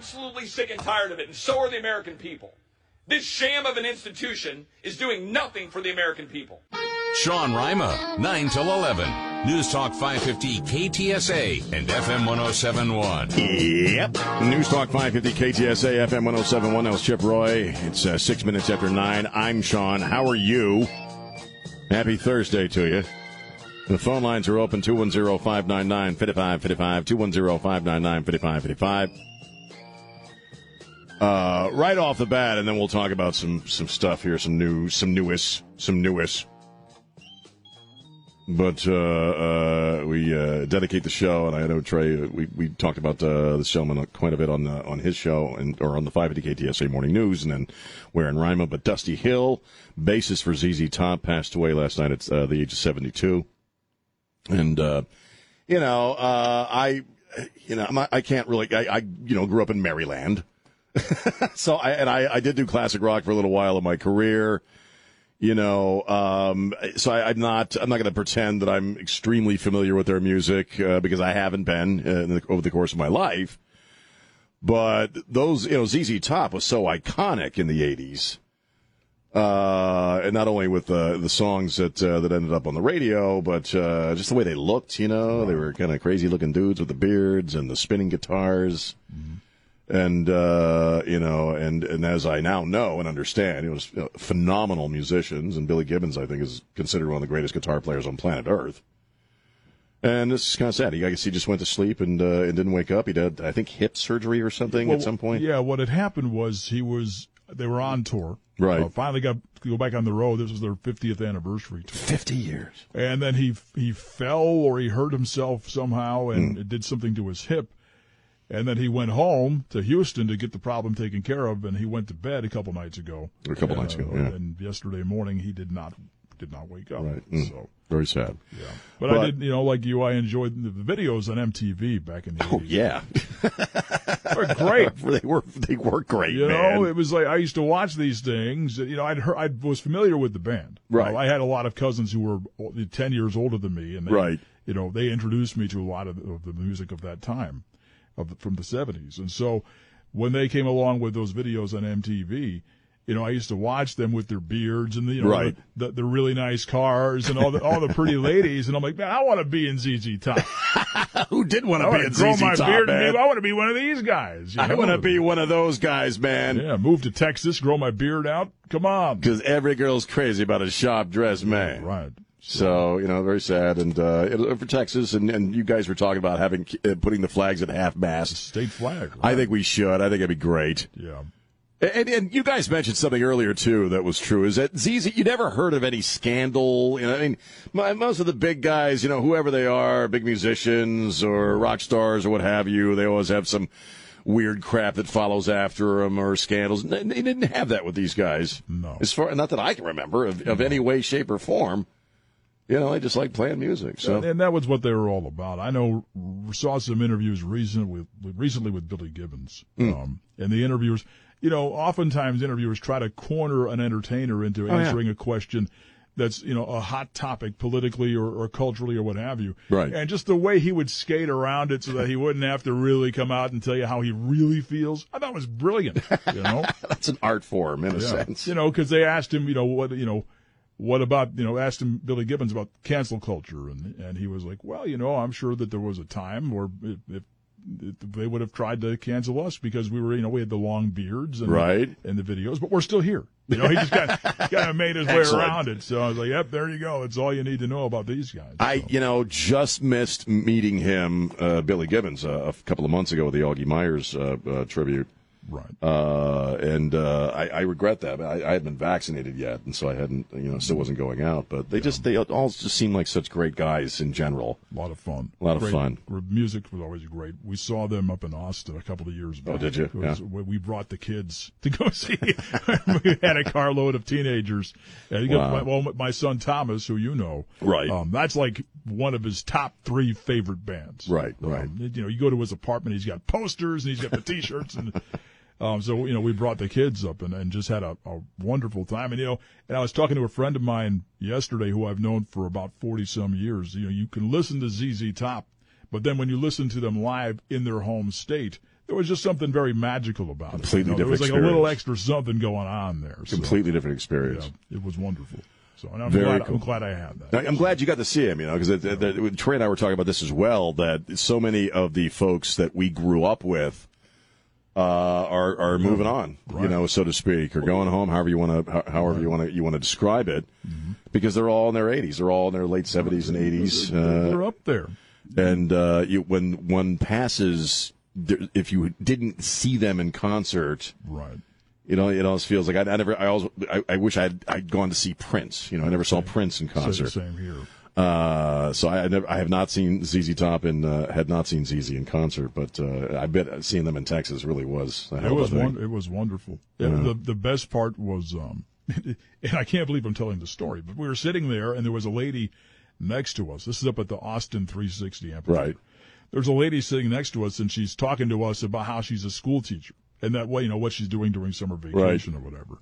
We are absolutely sick and tired of it, and so are the American people. This sham of an institution is doing nothing for the American people. Sean Rima, 9 till 11. News Talk 550 KTSA and FM 1071. Yep. News Talk 550 KTSA FM 1071. That was Chip Roy. It's uh, six minutes after nine. I'm Sean. How are you? Happy Thursday to you. The phone lines are open 210 599 5555. 210 599 5555. Uh, right off the bat, and then we'll talk about some some stuff here, some new, some newest, some newest. But uh, uh, we uh, dedicate the show, and I know Trey. We, we talked about uh, this gentleman quite a bit on on his show and or on the 550 KTSA Morning News, and then we're in Rima. But Dusty Hill, bassist for ZZ Top, passed away last night at uh, the age of 72. And uh, you know, uh, I you know I can't really I, I you know grew up in Maryland, so I and I, I did do classic rock for a little while in my career. You know, um, so I, I'm not. I'm not going to pretend that I'm extremely familiar with their music uh, because I haven't been uh, the, over the course of my life. But those, you know, ZZ Top was so iconic in the '80s, uh, and not only with the the songs that uh, that ended up on the radio, but uh, just the way they looked. You know, they were kind of crazy looking dudes with the beards and the spinning guitars and uh, you know, and and as I now know and understand, he was you know, phenomenal musicians, and Billy Gibbons, I think, is considered one of the greatest guitar players on planet Earth. And this is kind of sad. He, I guess he just went to sleep and uh, and didn't wake up. He did, I think, hip surgery or something Well, at some point. Yeah, what had happened was he was they were on tour. Right. Uh, finally got to go back on the road. This was their 50th anniversary tour. Fifty years. And then he he fell or he hurt himself somehow and Hmm. it did something to his hip. And then he went home to Houston to get the problem taken care of, and he went to bed a couple nights ago. A couple nights ago, uh, yeah. And yesterday morning he did not did not wake up. Right. Mm. So Very sad. yeah. But, But- I did, you know, like you, I enjoyed the videos on MTV back in the Oh 80s. yeah, They're great. they were they were great, You man. know, it was like I used to watch these things. You know, I'd heard, I was familiar with the band. Right. Uh, I had a lot of cousins who were ten years older than me, and they, Right. You know, they introduced me to a lot of of the music of that time, of from the seventies. And so, when they came along with those videos on MTV. You know, I used to watch them with their beards and the, you know, Right. the, the, the really nice cars and all the all the pretty ladies, and I'm like, man, I want to be in ZZ Top. Who did want to be a grow ZZ my Top beard. man? And be, I want to be one of these guys. you I want to be one of those guys, man. Yeah, move to Texas, grow my beard out. Come on. Because every girl's crazy about a sharp dressed man. Right. So you know, very sad, and uh, for Texas, and, and you guys were talking about having uh, putting the flags at half mast. State flag. I think we should. I think it'd be great. Yeah. And, and you guys mentioned something earlier too that was true. Is that ZZ? You never heard of any scandal? You know, I mean, mo- most of the big guys, you know, whoever they are, big musicians or rock stars or what have you, they always have some weird crap that follows after them or scandals. They didn't have that with these guys. No. As far not that I can remember of, of any way, shape, or form. You know, I just like playing music. So And, and that was what they were all about. I know, saw some interviews recently with, recently with Billy Gibbons. Hmm. Um, and the interviewers, you know, oftentimes interviewers try to corner an entertainer into Oh, yeah. answering a question that's, you know, a hot topic politically or, or culturally or what have you. Right. And just the way he would skate around it so that he wouldn't have to really come out and tell you how he really feels, I thought was brilliant, you know? that's an art form in a sense. You know, because they asked him, you know, what, you know, what about, you know, asked him Billy Gibbons about cancel culture, and and he was like, well, you know, I'm sure that there was a time where if, if, if they would have tried to cancel us because we were, you know, we had the long beards and Right. and the videos, but we're still here. You know, he just kind of made his way around it. So I was like, yep, there you go. it's all you need to know about these guys. I, So, you know, just missed meeting him, uh, Billy Gibbons, uh, a couple of months ago with the Augie Myers uh, uh, tribute. Right. Uh, and uh, I, I regret that. I, I hadn't been vaccinated yet, and so I hadn't, you know, still wasn't going out. But they just they all just seem like such great guys in general. A lot of fun. A lot of Great- fun. Music was always great. We saw them up in Austin a couple of years back. Oh, did you? Was- Yeah. We brought the kids to go see. we had a carload of teenagers. And you got Wow. my, well, my son Thomas, who you know, Right. Um, that's like one of his top three favorite bands. Right, right. Um, you know, you go to his apartment, he's got posters and he's got the T-shirts and. Um, so you know, we brought the kids up and, and just had a, a wonderful time. And you know, and I was talking to a friend of mine yesterday who I've known for about forty some years. You know, you can listen to ZZ Top, but then when you listen to them live in their home state, there was just something very magical about it. Completely You know, There was like different a little extra something going on there. So, Completely different experience. yeah, it was wonderful. So I'm Very glad cool. I'm glad I had that. Now, I'm glad you got to see him, you know, because Trey and I were talking about this as well. That so many of the folks that we grew up with uh, are are moving on, you know, so to speak, or going home, however you want to, however you want to, you want to describe it, Mm-hmm. because they're all in their 80s, they're all in their late 70s and 80s, uh, They're up there. and uh, you, when one passes, if you didn't see them in concert, Right. you know, it always feels like I, I never. I always. I, I wish I'd I'd gone to see Prince. You know, I never saw Prince in concert. same here. Uh, so I, I never. I have not seen ZZ Top and uh, had not seen ZZ in concert, but uh, I bet seeing them in Texas really was. A It hell of a was one, it was wonderful. It- the the best part was, um, and I can't believe I'm telling the story, but we were sitting there and there was a lady next to us. This is up at the Austin 360 amphitheater. Right. There's a lady sitting next to us and she's talking to us about how she's a school teacher and that way, you know, what she's doing during summer vacation or whatever.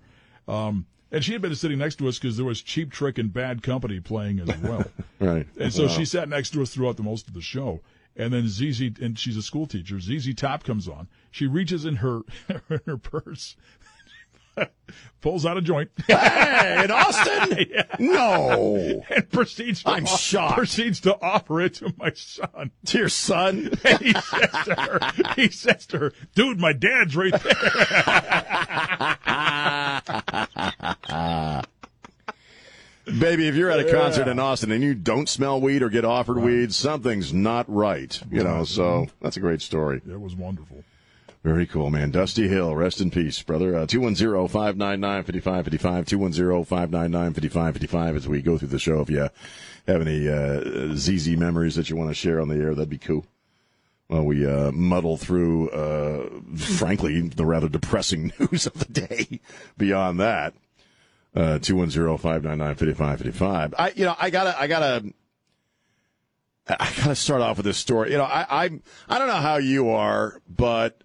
Um, and she had been sitting next to us because there was Cheap Trick and Bad Company playing as well. Right. And so she sat next to us throughout the most of the show. And then ZZ, and she's a school teacher. ZZ Top comes on. She reaches in her in her purse, pulls out a joint, Hey, in Austin? No, and proceeds. To I'm off- shocked. Proceeds to offer it to my son. to your son. And he says to her, he says to her, "Dude, my dad's right there." Baby, if you're at a concert in Austin and you don't smell weed or get offered weed, something's not right. You know, so that's a great story. It was wonderful. Very cool, man. Dusty Hill, rest in peace, brother. Uh, 210 599 5555. 210 599 5555 as we go through the show. If you have any uh, ZZ memories that you want to share on the air, that'd be cool. Well, we uh, muddle through, uh, frankly, the rather depressing news of the day. Beyond that, uh, 210-599-5555. I, you know, I gotta, I gotta, I gotta start off with this story. You know, I, I'm, I don't know how you are, but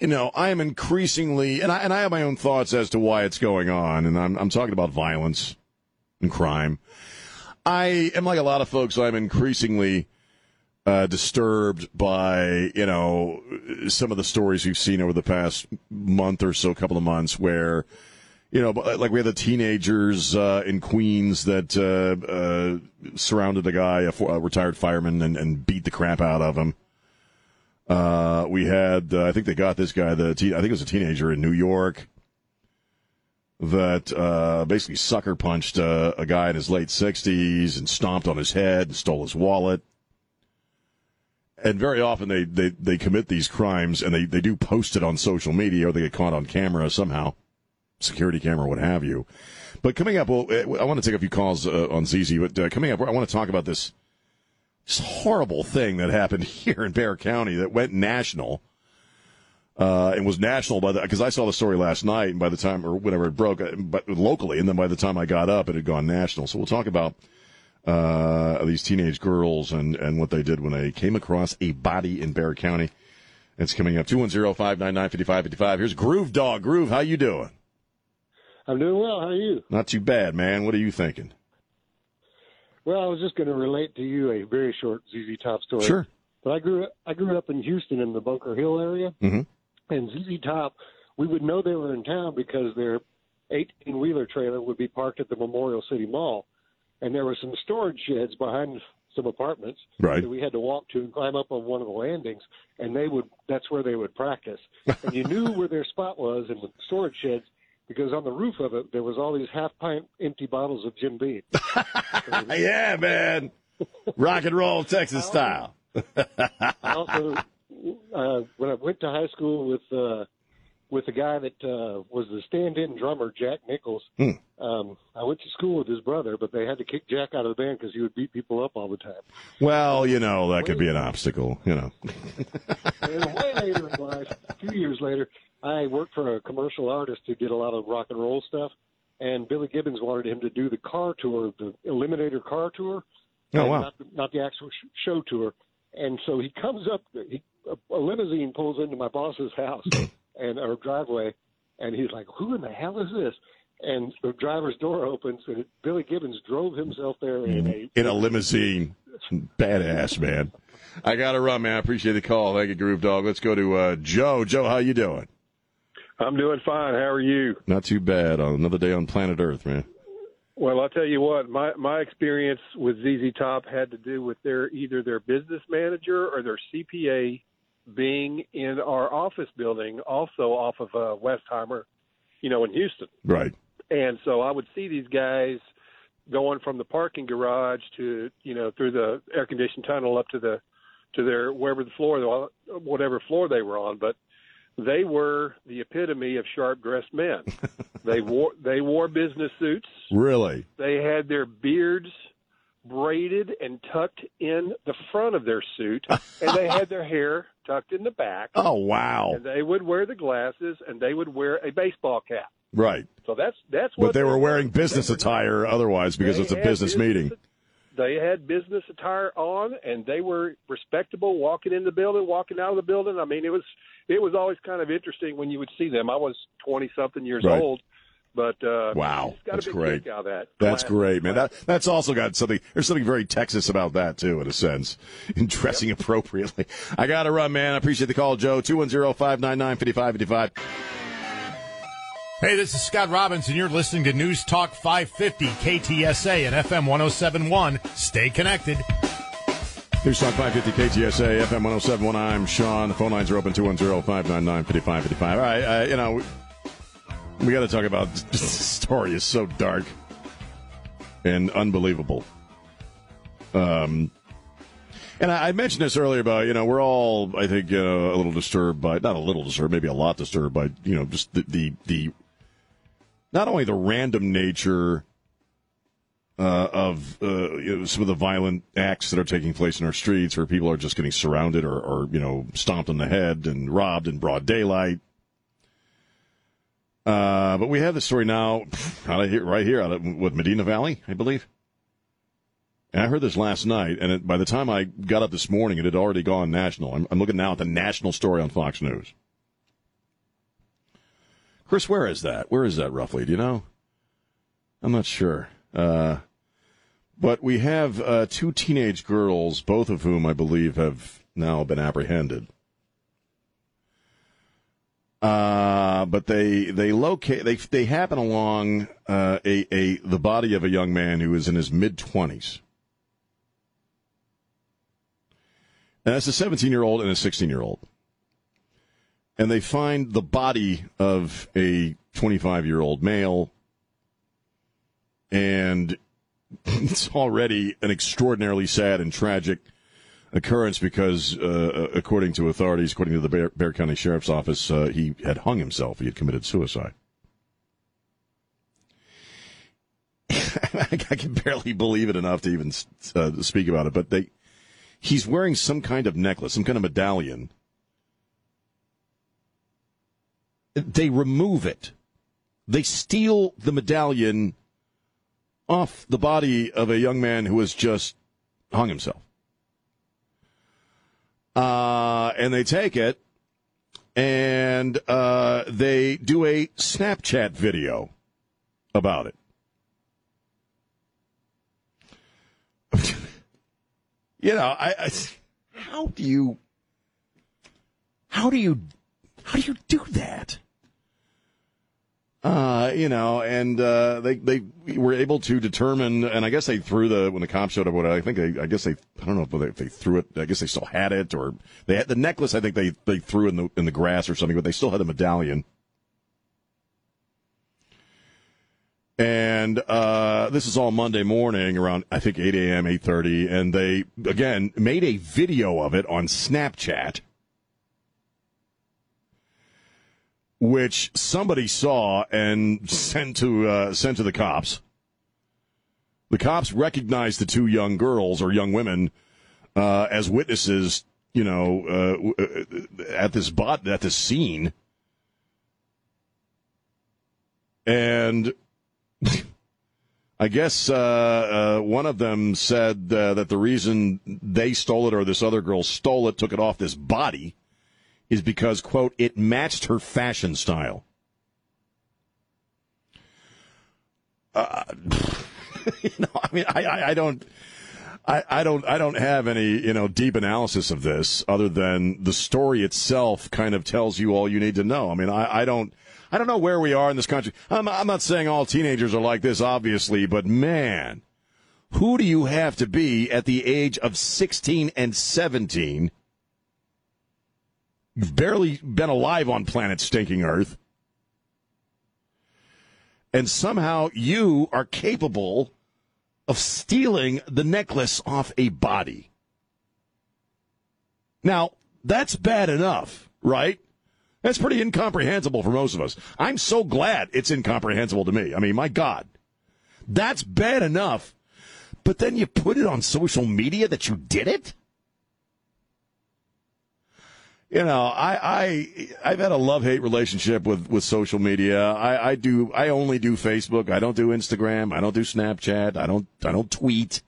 you know, I am increasingly, and I and I have my own thoughts as to why it's going on, and I'm I'm talking about violence and crime. I am like a lot of folks. I'm increasingly uh, disturbed by you know some of the stories we've seen over the past month or so, couple of months, where you know, like we had the teenagers uh, in Queens that uh, uh, surrounded a guy, a, retired fireman, and, and beat the crap out of him. Uh, we had, uh, I think they got this guy, the te- I think it was a teenager in New York that uh, basically sucker punched uh, a guy in his late 60s and stomped on his head and stole his wallet. And very often they, they, they commit these crimes and they, they do post it on social media or they get caught on camera somehow, security camera, what have you. But coming up, well, I want to take a few calls uh, on ZZ, but uh, coming up, I want to talk about this this horrible thing that happened here in Bexar County that went national. Uh, and was national by the because I saw the story last night, and by the time or whenever it broke, uh, but locally, and then by the time I got up, it had gone national. So we'll talk about uh, these teenage girls and and what they did when they came across a body in Bexar County. It's coming up two one zero five nine nine fifty five fifty five. Here's Groove Dog. Groove, how you doing? I'm doing well. How are you? Not too bad, man. What are you thinking? Well, I was just going to relate to you a very short ZZ Top story. Sure. But I grew up, I grew up in Houston in the Bunker Hill area, Mhm. and ZZ Top, we would know they were in town because their 18 wheeler trailer would be parked at the Memorial City Mall, and there were some storage sheds behind some apartments Right. that we had to walk to and climb up on one of the landings, and they would that's where they would practice, and you knew where their spot was in the storage sheds. Because on the roof of it, there was all these half pint empty bottles of Jim Beam. yeah, man. Rock and roll Texas style. I also, uh, when I went to high school with uh, with the guy that uh, was the stand-in drummer, Jack Nichols. Hmm. Um, I went to school with his brother, but they had to kick Jack out of the band because he would beat people up all the time. Well, you know that could be an obstacle. You know. and way later in life, a few years later, I worked for a commercial artist who did a lot of rock and roll stuff, and Billy Gibbons wanted him to do the car tour, the Eliminator car tour. Oh, wow. Not, not the actual sh- show tour. And so he comes up, he, a, a limousine pulls into my boss's house and our driveway, and he's like, "Who in the hell is this?" And the driver's door opens, and Billy Gibbons drove himself there in a in a limousine. Badass, man. I got to run, man. I appreciate the call. Thank you, Groove Dog. Let's go to uh, Joe. Joe, how you doing? I'm doing fine. How are you? Not too bad. On another day on planet Earth, man. Well, I'll tell you what. My my experience with ZZ Top had to do with their either their business manager or their CPA being in our office building, also off of uh, Westheimer, you know, in Houston. Right. And so I would see these guys going from the parking garage to you know through the air conditioned tunnel up to the to their wherever the floor whatever floor they were on, but they were the epitome of sharp dressed men. they wore they wore business suits. Really? They had their beards braided and tucked in the front of their suit, and they had their hair tucked in the back. Oh, wow. And they would wear the glasses, and they would wear a baseball cap. Right. So that's that's what. But they were wearing business attire otherwise because it's a had business meeting. They had business attire on, and they were respectable walking in the building, walking out of the building. I mean, it was it was always kind of interesting when you would see them. I was twenty something years Right. old, but uh, Wow, that's great. out of that. That's Classic. great, man. That that's also got something. There's something very Texas about that too, in a sense, in dressing appropriately. I got to run, man. I appreciate the call, Joe. Two one zero five nine nine fifty five fifty five. Hey, this is Scott Robbins, and you're listening to News Talk 550 KTSA and FM 1071. Stay connected. News Talk 550 KTSA, FM 1071. I'm Sean. The phone lines are open 210 599 5555. All right, uh, you know, we, got to talk about this story is so dark and unbelievable. Um, and I, I mentioned this earlier about, you know, we're all, I think, uh, a little disturbed by, not a little disturbed, maybe a lot disturbed by, you know, just the, the, the not only the random nature uh, of uh, you know, some of the violent acts that are taking place in our streets, where people are just getting surrounded or, or you know stomped on the head and robbed in broad daylight. Uh, but we have the story now, out of here, right here, out of Medina Valley, I believe. And I heard this last night, and it, by the time I got up this morning, it had already gone national. I'm, I'm looking now at the national story on Fox News. Chris, where is that? Where is that roughly? Do you know? I'm not sure. Uh, but we have uh, two teenage girls, both of whom I believe have now been apprehended. Uh, but they they locate they they happen along uh, a a the body of a young man who is in his mid twenties. And that's a 17 year old and a 16 year old. And they find the body of a 25 year old male. And it's already an extraordinarily sad and tragic occurrence because, uh, according to authorities, according to the Bexar, Bexar County Sheriff's Office, uh, he had hung himself. He had committed suicide. I can barely believe it enough to even uh, speak about it, but they he's wearing some kind of necklace, some kind of medallion. They remove it. They steal the medallion off the body of a young man who has just hung himself. Uh, and they take it and uh, they do a Snapchat video about it. you know, I, I how do you how do you how do you do that? Uh, you know, and uh, they they were able to determine, and I guess they threw the when the cops showed up. What I think they, I guess they, I don't know if they, if they threw it. I guess they still had it, or they had the necklace. I think they they threw in the in the grass or something, but they still had the medallion. And uh, this is all Monday morning around I think 8 a.m. 8:30, and they again made a video of it on Snapchat which somebody saw and sent to uh, sent to the cops. The cops recognized the two young girls or young women uh, as witnesses, you know, uh, uh at this bot at this scene, and I guess uh, uh, one of them said that the reason they stole it or this other girl stole it, took it off this body, is because quote it matched her fashion style. Uh, you know, I mean, I, I, I don't. I, I, don't I don't have any you know deep analysis of this other than the story itself kind of tells you all you need to know. I mean I, I don't I don't know where we are in this country. I'm, I'm not saying all teenagers are like this, obviously, but man, who do you have to be at the age of 16 and 17? You've barely been alive on planet stinking Earth. And somehow you are capable of stealing the necklace off a body. Now, that's bad enough, right? That's pretty incomprehensible for most of us. I'm so glad it's incomprehensible to me. I mean, my God. That's bad enough. But then you put it on social media that you did it? You know, I, I I've had a love hate relationship with, with social media. I, I do I only do Facebook. I don't do Instagram. I don't do Snapchat. I don't I don't tweet.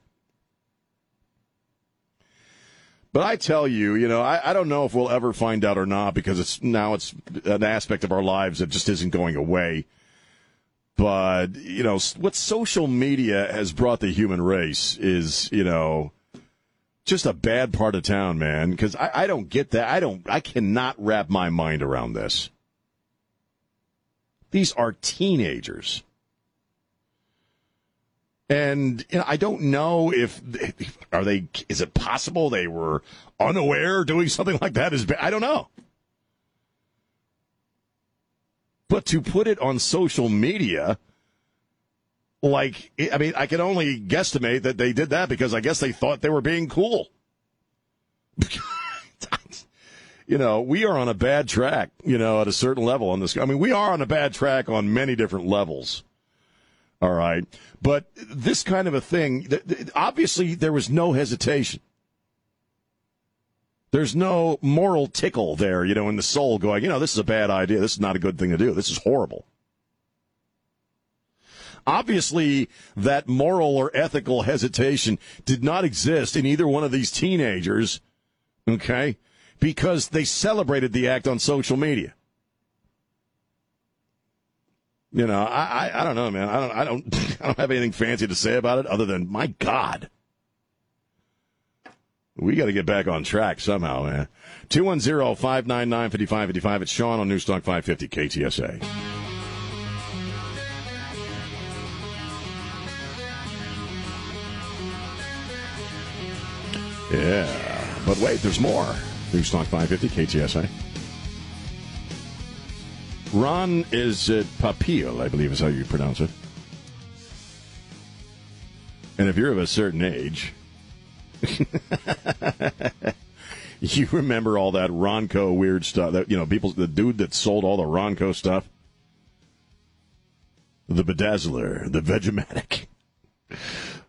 But I tell you, you know, I, I don't know if we'll ever find out or not because it's now it's an aspect of our lives that just isn't going away. But, you know, what social media has brought the human race is, you know, just a bad part of town, man. Because I, I don't get that. I don't, I cannot wrap my mind around this. These are teenagers. And you know, I don't know if are they. Is it possible they were unaware doing something like that? Is I don't know. But to put it on social media, like I mean, I can only guesstimate that they did that because I guess they thought they were being cool. you know, we are on a bad track. You know, at a certain level on this. I mean, we are on a bad track on many different levels. All right. But this kind of a thing, obviously, there was no hesitation. There's no moral tickle there, you know, in the soul going, you know, this is a bad idea. This is not a good thing to do. This is horrible. Obviously, that moral or ethical hesitation did not exist in either one of these teenagers, okay, because they celebrated the act on social media. You know, I, I, I don't know, man. I don't, I don't, I don't have anything fancy to say about it other than, my God, we got to get back on track somehow, man. 210-599-5555. It's Sean on Newstalk 550 KTSA. Yeah, but wait, there's more. Newstalk 550 KTSA. Ron is it Popeil, I believe is how you pronounce it. And if you're of a certain age, you remember all that Ronco weird stuff. That you know, people, the dude that sold all the Ronco stuff, the Bedazzler, the Vegematic.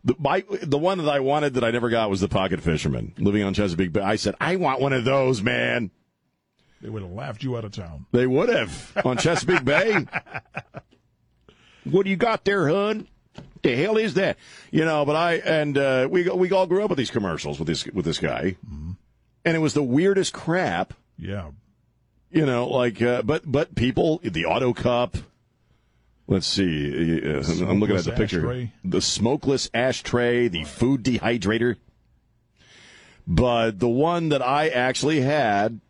The, my, the one that I wanted that I never got was the Pocket Fisherman, living on Chesapeake Bay. I said, I want one of those, man. They would have laughed you out of town. They would have on Chesapeake Bay. What do you got there, hun? The hell is that? You know, but I and uh, we we all grew up with these commercials with this with this guy, mm-hmm. and it was the weirdest crap. Yeah, you know, like uh, but but people the auto cup. Let's see. Uh, I'm looking at the picture. Ashtray. The smokeless ashtray, the food dehydrator. But the one that I actually had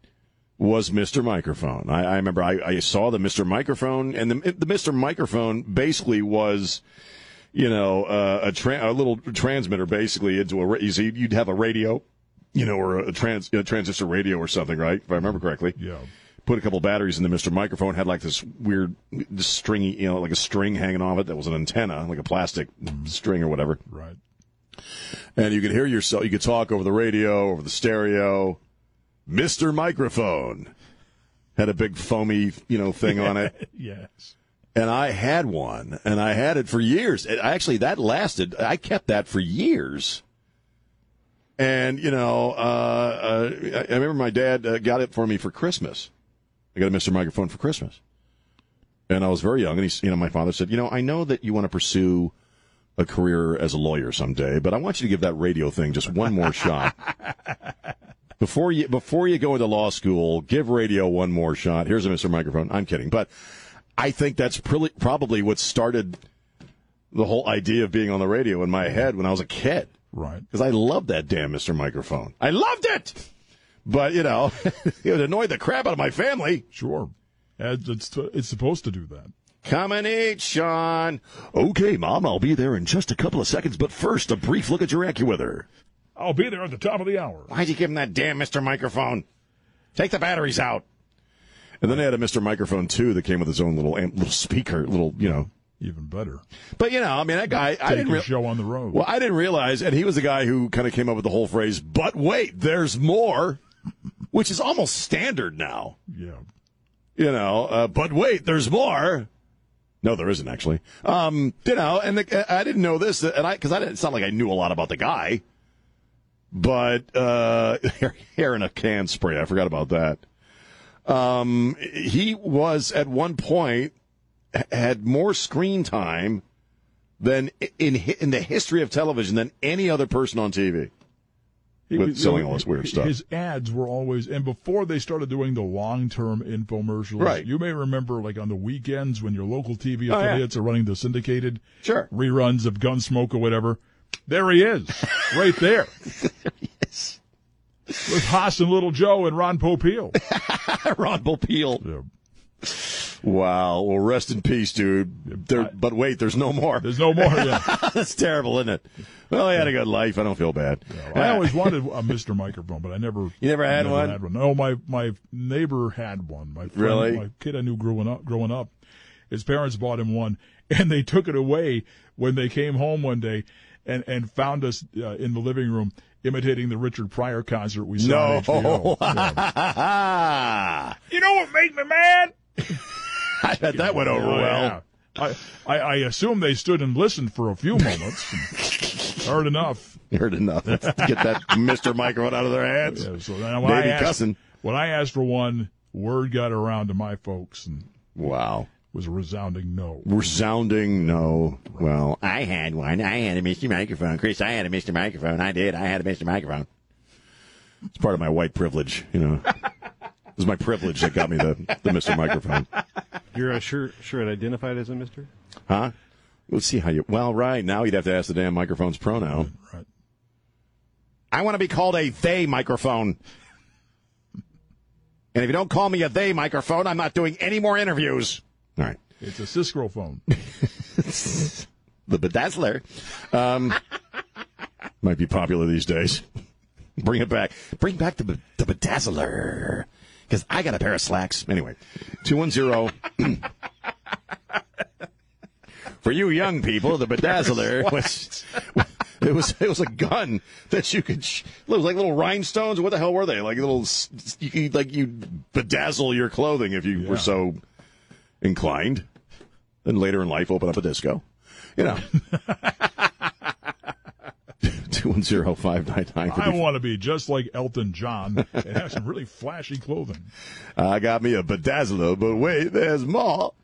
was Mr. Microphone. I, I remember I, I, saw the Mr. Microphone, and the, the Mr. Microphone basically was, you know, uh, a, tra- a little transmitter basically into a. You see, you'd have a radio, you know, or a, trans a transistor radio or something, right? If I remember correctly. Yeah. Put a couple batteries in the Mr. Microphone. Had like this weird, this stringy, you know, like a string hanging off it that was an antenna, like a plastic mm-hmm. string or whatever. Right. And you could hear yourself. You could talk over the radio, over the stereo Mr. Microphone. had a big foamy, you know, thing on it. yes. And I had one, and I had it for years. It, actually, that lasted. I kept that for years. And you know, uh, uh, I I remember my dad uh, got it for me for Christmas. I got a Mr. Microphone for Christmas, and I was very young. And he's, you know, my father said, you know, I know that you want to pursue a career as a lawyer someday, but I want you to give that radio thing just one more shot. Before you before you go into law school, give radio one more shot. Here's a Mr. Microphone. I'm kidding, but I think that's probably what started the whole idea of being on the radio in my head when I was a kid. Right. Because I loved that damn Mr. Microphone. I loved it. But you know, it annoyed the crap out of my family. Sure. It's, it's, it's supposed to do that. Come and eat, Sean. Okay, Mom, I'll be there in just a couple of seconds, but first, a brief look at your AccuWeather. I'll be there at the top of the hour. Why'd you give him that damn Mr. Microphone? Take the batteries out. And then they had a Mr. Microphone too that came with his own little amp, little speaker, little you know. Even better. But you know, I mean, that guy. I Take didn't your rea- show on the road. Well, I didn't realize, and he was the guy who kind of came up with the whole phrase. But wait, there's more, which is almost standard now. yeah. You know, uh, but wait, there's more. No, there isn't actually. Um, you know, and the, I didn't know this, and I because I didn't. It's not like I knew a lot about the guy, but uh, hair in a can spray. I forgot about that. Um, he was at one point had more screen time than in in the history of television than any other person on TV. He With was- selling all this weird stuff. His ads were always, and before they started doing the long-term infomercials, Right. you may remember, like on the weekends when your local TV Oh, yeah. affiliates are running the syndicated Sure. reruns of Gunsmoke or whatever. There he is, right there. With Hoss and Little Joe and Ron Popeil. Ron Popeil. Yeah. Wow. Well, rest in peace, dude. There, but wait, there's no more. There's no more. Yeah. That's terrible, isn't it? Well, he had a good life. I don't feel bad. I always wanted a Mr. Microphone, but I never. You never had one? Had one. No, my my neighbor had one. My friend, Really? my kid I knew growing up. Growing up, his parents bought him one, and they took it away when they came home one day, and and found us uh, in the living room imitating the Richard Pryor concert we saw No. on HBO. Yeah. You know what made me mad? I bet that went over Oh, well. yeah. I, I I assume they stood and listened for a few moments. heard enough. Heard enough. Let's get that Mr. Microphone out of their hands. Yeah, so then when I asked, cussing. when I asked for one, word got around to my folks and Wow. was a resounding no. Resounding no. Well, I had one. I had a Mr. Microphone. Chris, I had a Mr. Microphone. I did. I had a Mr. Microphone. It's part of my white privilege, you know. It was my privilege that got me the, the Mr. Microphone. You're uh, sure sure it identified as a Mister? Huh? We'll see how you. Well, right now you'd have to ask the damn microphone's pronoun. Right. I want to be called a they microphone. And if you don't call me a they microphone, I'm not doing any more interviews. All right. It's a Cisco phone. The bedazzler um, might be popular these days. Bring it back. Bring back the the bedazzler. Because I got a pair of slacks. Anyway, 210. For you young people, the bedazzler was it was it was a gun that you could sh- it was like little rhinestones. What the hell were they? Like little you could, like you bedazzle your clothing if you were so inclined. Then later in life, open up a disco. You know. Two one zero five nine nine. I want to be just like Elton John and have some really flashy clothing. I got me a bedazzler, but wait, there's more.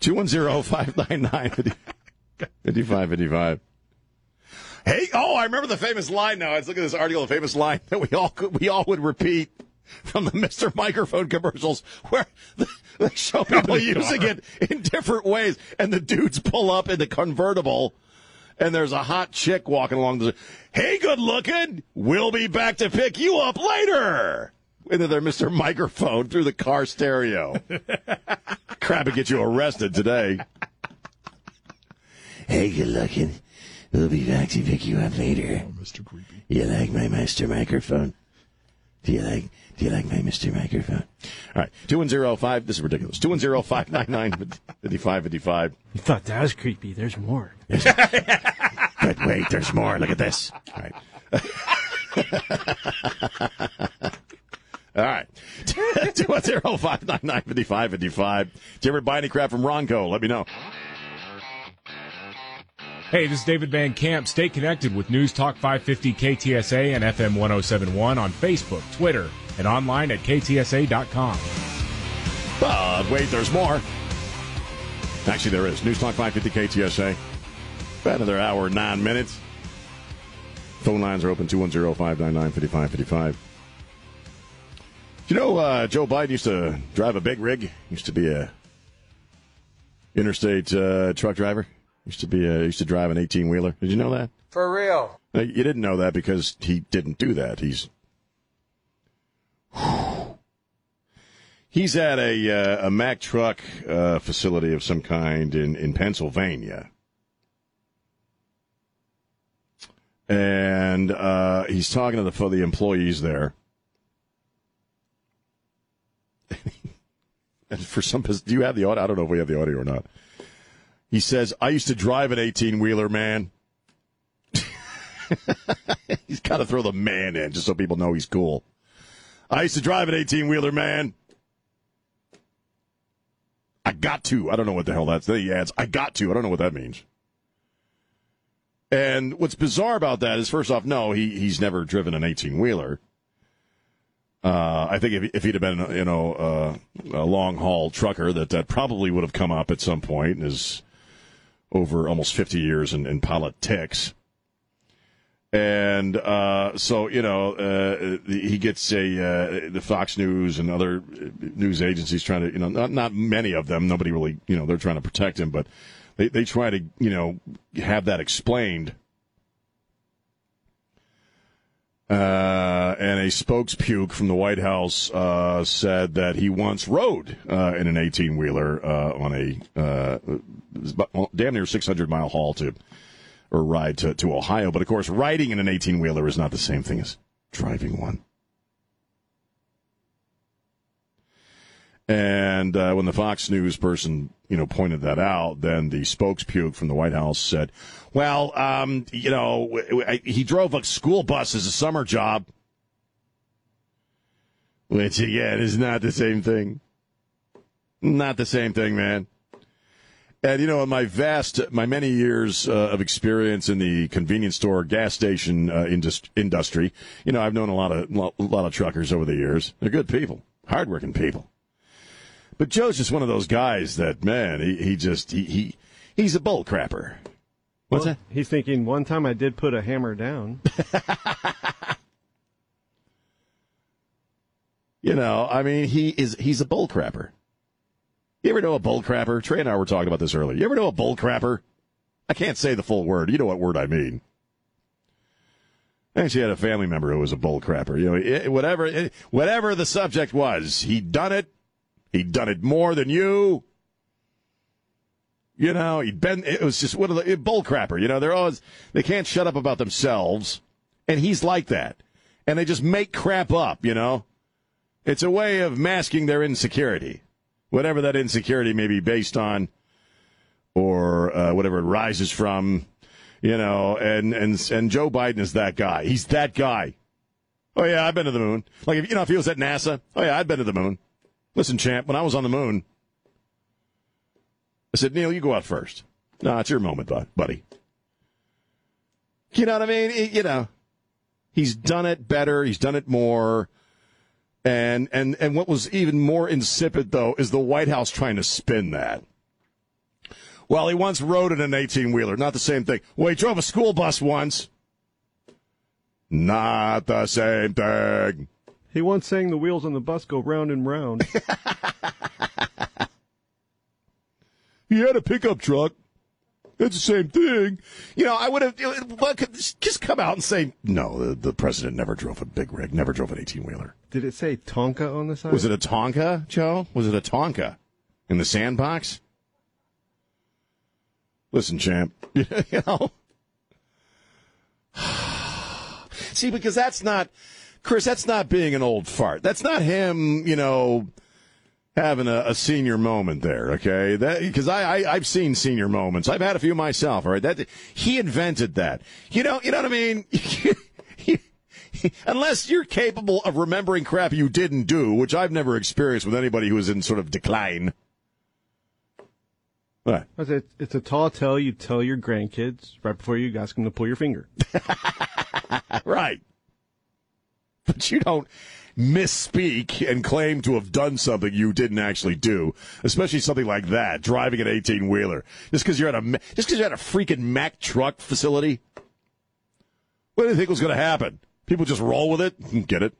210-599-5555. Hey, oh, I remember the famous line now. I was looking at this article, the famous line that we all could, we all would repeat from the Mr. Microphone commercials where they show people oh, using it in different ways and the dudes pull up in the convertible and there's a hot chick walking along the Hey, good looking. We'll be back to pick you up later. Into their Mr. Microphone through the car stereo. Crap, it get you arrested today. Hey, good looking. We'll be back to pick you up later. Oh, Mr. Creepy. You like my Mr. Microphone? Do you like do you like my Mr. Microphone? All right. Two one zero five this is ridiculous. Two one zero five nine nine fifty five fifty five. You thought that was creepy. There's more. But wait, there's more. Look at this. All right. All right. 210-599-5555. Did you ever buy any crap from Ronco? Let me know. Hey, this is David Van Camp. Stay connected with News Talk 550 KTSA and FM 1071 on Facebook, Twitter, and online at ktsa.com. But wait, there's more. Actually, there is. News Talk 550 KTSA. About another hour, nine minutes. Phone lines are open 210 599 5555. You know, uh, Joe Biden used to drive a big rig. Used to be a interstate uh, truck driver. Used to be a, used to drive an 18 wheeler. Did you know that? For real. Uh, You didn't know that because he didn't do that. He's he's at a uh, a Mack truck uh, facility of some kind in in Pennsylvania, and uh, he's talking to the for the employees there. and for some, do you have the audio? I don't know if we have the audio or not. He says, "I used to drive an 18 wheeler, man." he's got to throw the man in just so people know he's cool. I used to drive an 18 wheeler, man. I got to. I don't know what the hell that's. He adds, I got to. I don't know what that means. And what's bizarre about that is, first off, no, he he's never driven an 18 wheeler. Uh, I think if, if he'd have been, you know, uh, a long haul trucker, that that probably would have come up at some point. Is over almost 50 years in, in politics. And uh, so, you know, uh, he gets a uh, the Fox News and other news agencies trying to, you know, not not many of them. Nobody really, you know, they're trying to protect him, but they they try to, you know, have that explained. Uh, and a spokespuke from the White House uh, said that he once rode uh, in an 18 wheeler on a damn near 600 mile haul to or ride to, to Ohio. But of course, riding in an 18 wheeler is not the same thing as driving one. And uh, when the Fox News person, you know, pointed that out, then the spokespuke from the White House said, "Well, um, you know, he drove a school bus as a summer job." Which again is not the same thing. Not the same thing, man. And you know, in my vast, my many years uh, of experience in the convenience store, gas station uh, indus- industry, you know, I've known a lot of lo- a lot of truckers over the years. They're good people, hardworking people. But Joe's just one of those guys that man, he, he just he, he he's a bull crapper. What's Well, that? He's thinking one time I did put a hammer down. You know, I mean, he is he's a bull crapper. You ever know a bull crapper? Trey and I were talking about this earlier. You ever know a bull crapper? I can't say the full word. You know what word I mean. I actually had a family member who was a bull crapper. You know, it, whatever it, whatever the subject was, he'd done it. He'd done it more than you. You know, he'd been. It was just one of the bull crapper. You know, they're always they can't shut up about themselves, and he's like that, and they just make crap up. You know, it's a way of masking their insecurity, whatever that insecurity may be based on, or uh, whatever it rises from. You know, and and and Joe Biden is that guy. He's that guy. Oh yeah, I've been to the moon. Like if you know, if he was at NASA, oh yeah, I've been to the moon. Listen, champ, when I was on the moon, I said, Neil, you go out first. No, it's your moment, bud, buddy. You know what I mean? You know, he's done it better. He's done it more. And and and what was even more insipid though is the White House trying to spin that. Well, he once rode in an eighteen wheeler. Not the same thing. Well, he drove a school bus once. Not the same thing. He once sang the wheels on the bus go round and round. He had a pickup truck. That's the same thing. You know, I would have just come out and say, no, the, the president never drove a big rig, never drove an 18 wheeler. Did it say Tonka on the side? Was it a Tonka, Joe? Was it a Tonka in the sandbox? Listen, champ, you know. See, because that's not, Chris, that's not being an old fart. That's not him, you know, having a, a senior moment there, okay? That Because I, I, I've seen senior moments. I've had a few myself, all right? That, he invented that. You know, you know what I mean? unless you're capable of remembering crap you didn't do, which I've never experienced with anybody who is in sort of decline. A, it's a tall tale you tell your grandkids right before you ask them to pull your finger. right. But you don't misspeak and claim to have done something you didn't actually do, especially something like that, driving an 18 wheeler. Just because you're at a just because you're at a freaking Mack truck facility. What do you think was going to happen? People just roll with it? Get it?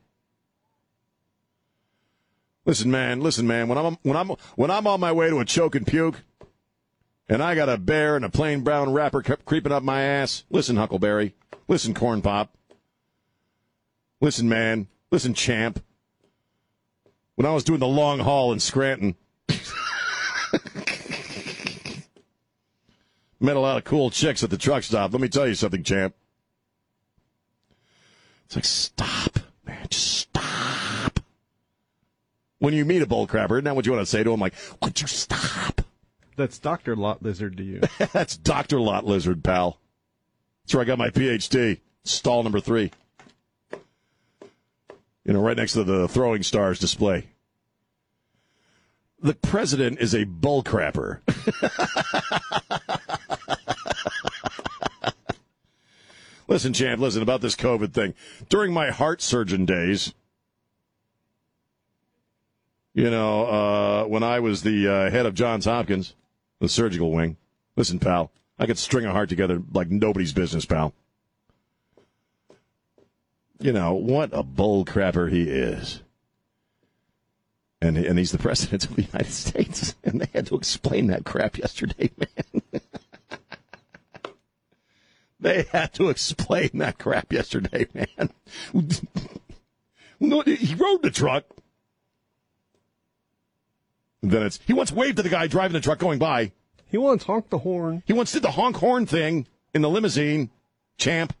Listen, man. Listen, man. When I'm when I'm when I'm on my way to a choke and puke, and I got a bear and a plain brown wrapper creeping up my ass. Listen, Huckleberry. Listen, Corn Pop. Listen, man. Listen, champ. When I was doing the long haul in Scranton, met a lot of cool chicks at the truck stop. Let me tell you something, champ. It's like, stop, man, just stop. When you meet a bull crapper, isn't that what you want to say to him? Like, would you stop? That's Dr. Lot Lizard to you. That's Dr. Lot Lizard, pal. That's where I got my PhD. Stall number three. You know, right next to the throwing stars display. The president is a bullcrapper. listen, champ, listen about this COVID thing. During my heart surgeon days, you know, uh, when I was the uh, head of Johns Hopkins, the surgical wing, listen, pal, I could string a heart together like nobody's business, pal you know, what a bull crapper he is. And, and he's the president of the United States. And they had to explain that crap yesterday, man. they had to explain that crap yesterday, man. no, he rode the truck. then it's he once waved to the guy driving the truck going by. He once honked the horn. He once did the honk horn thing in the limousine. Champ.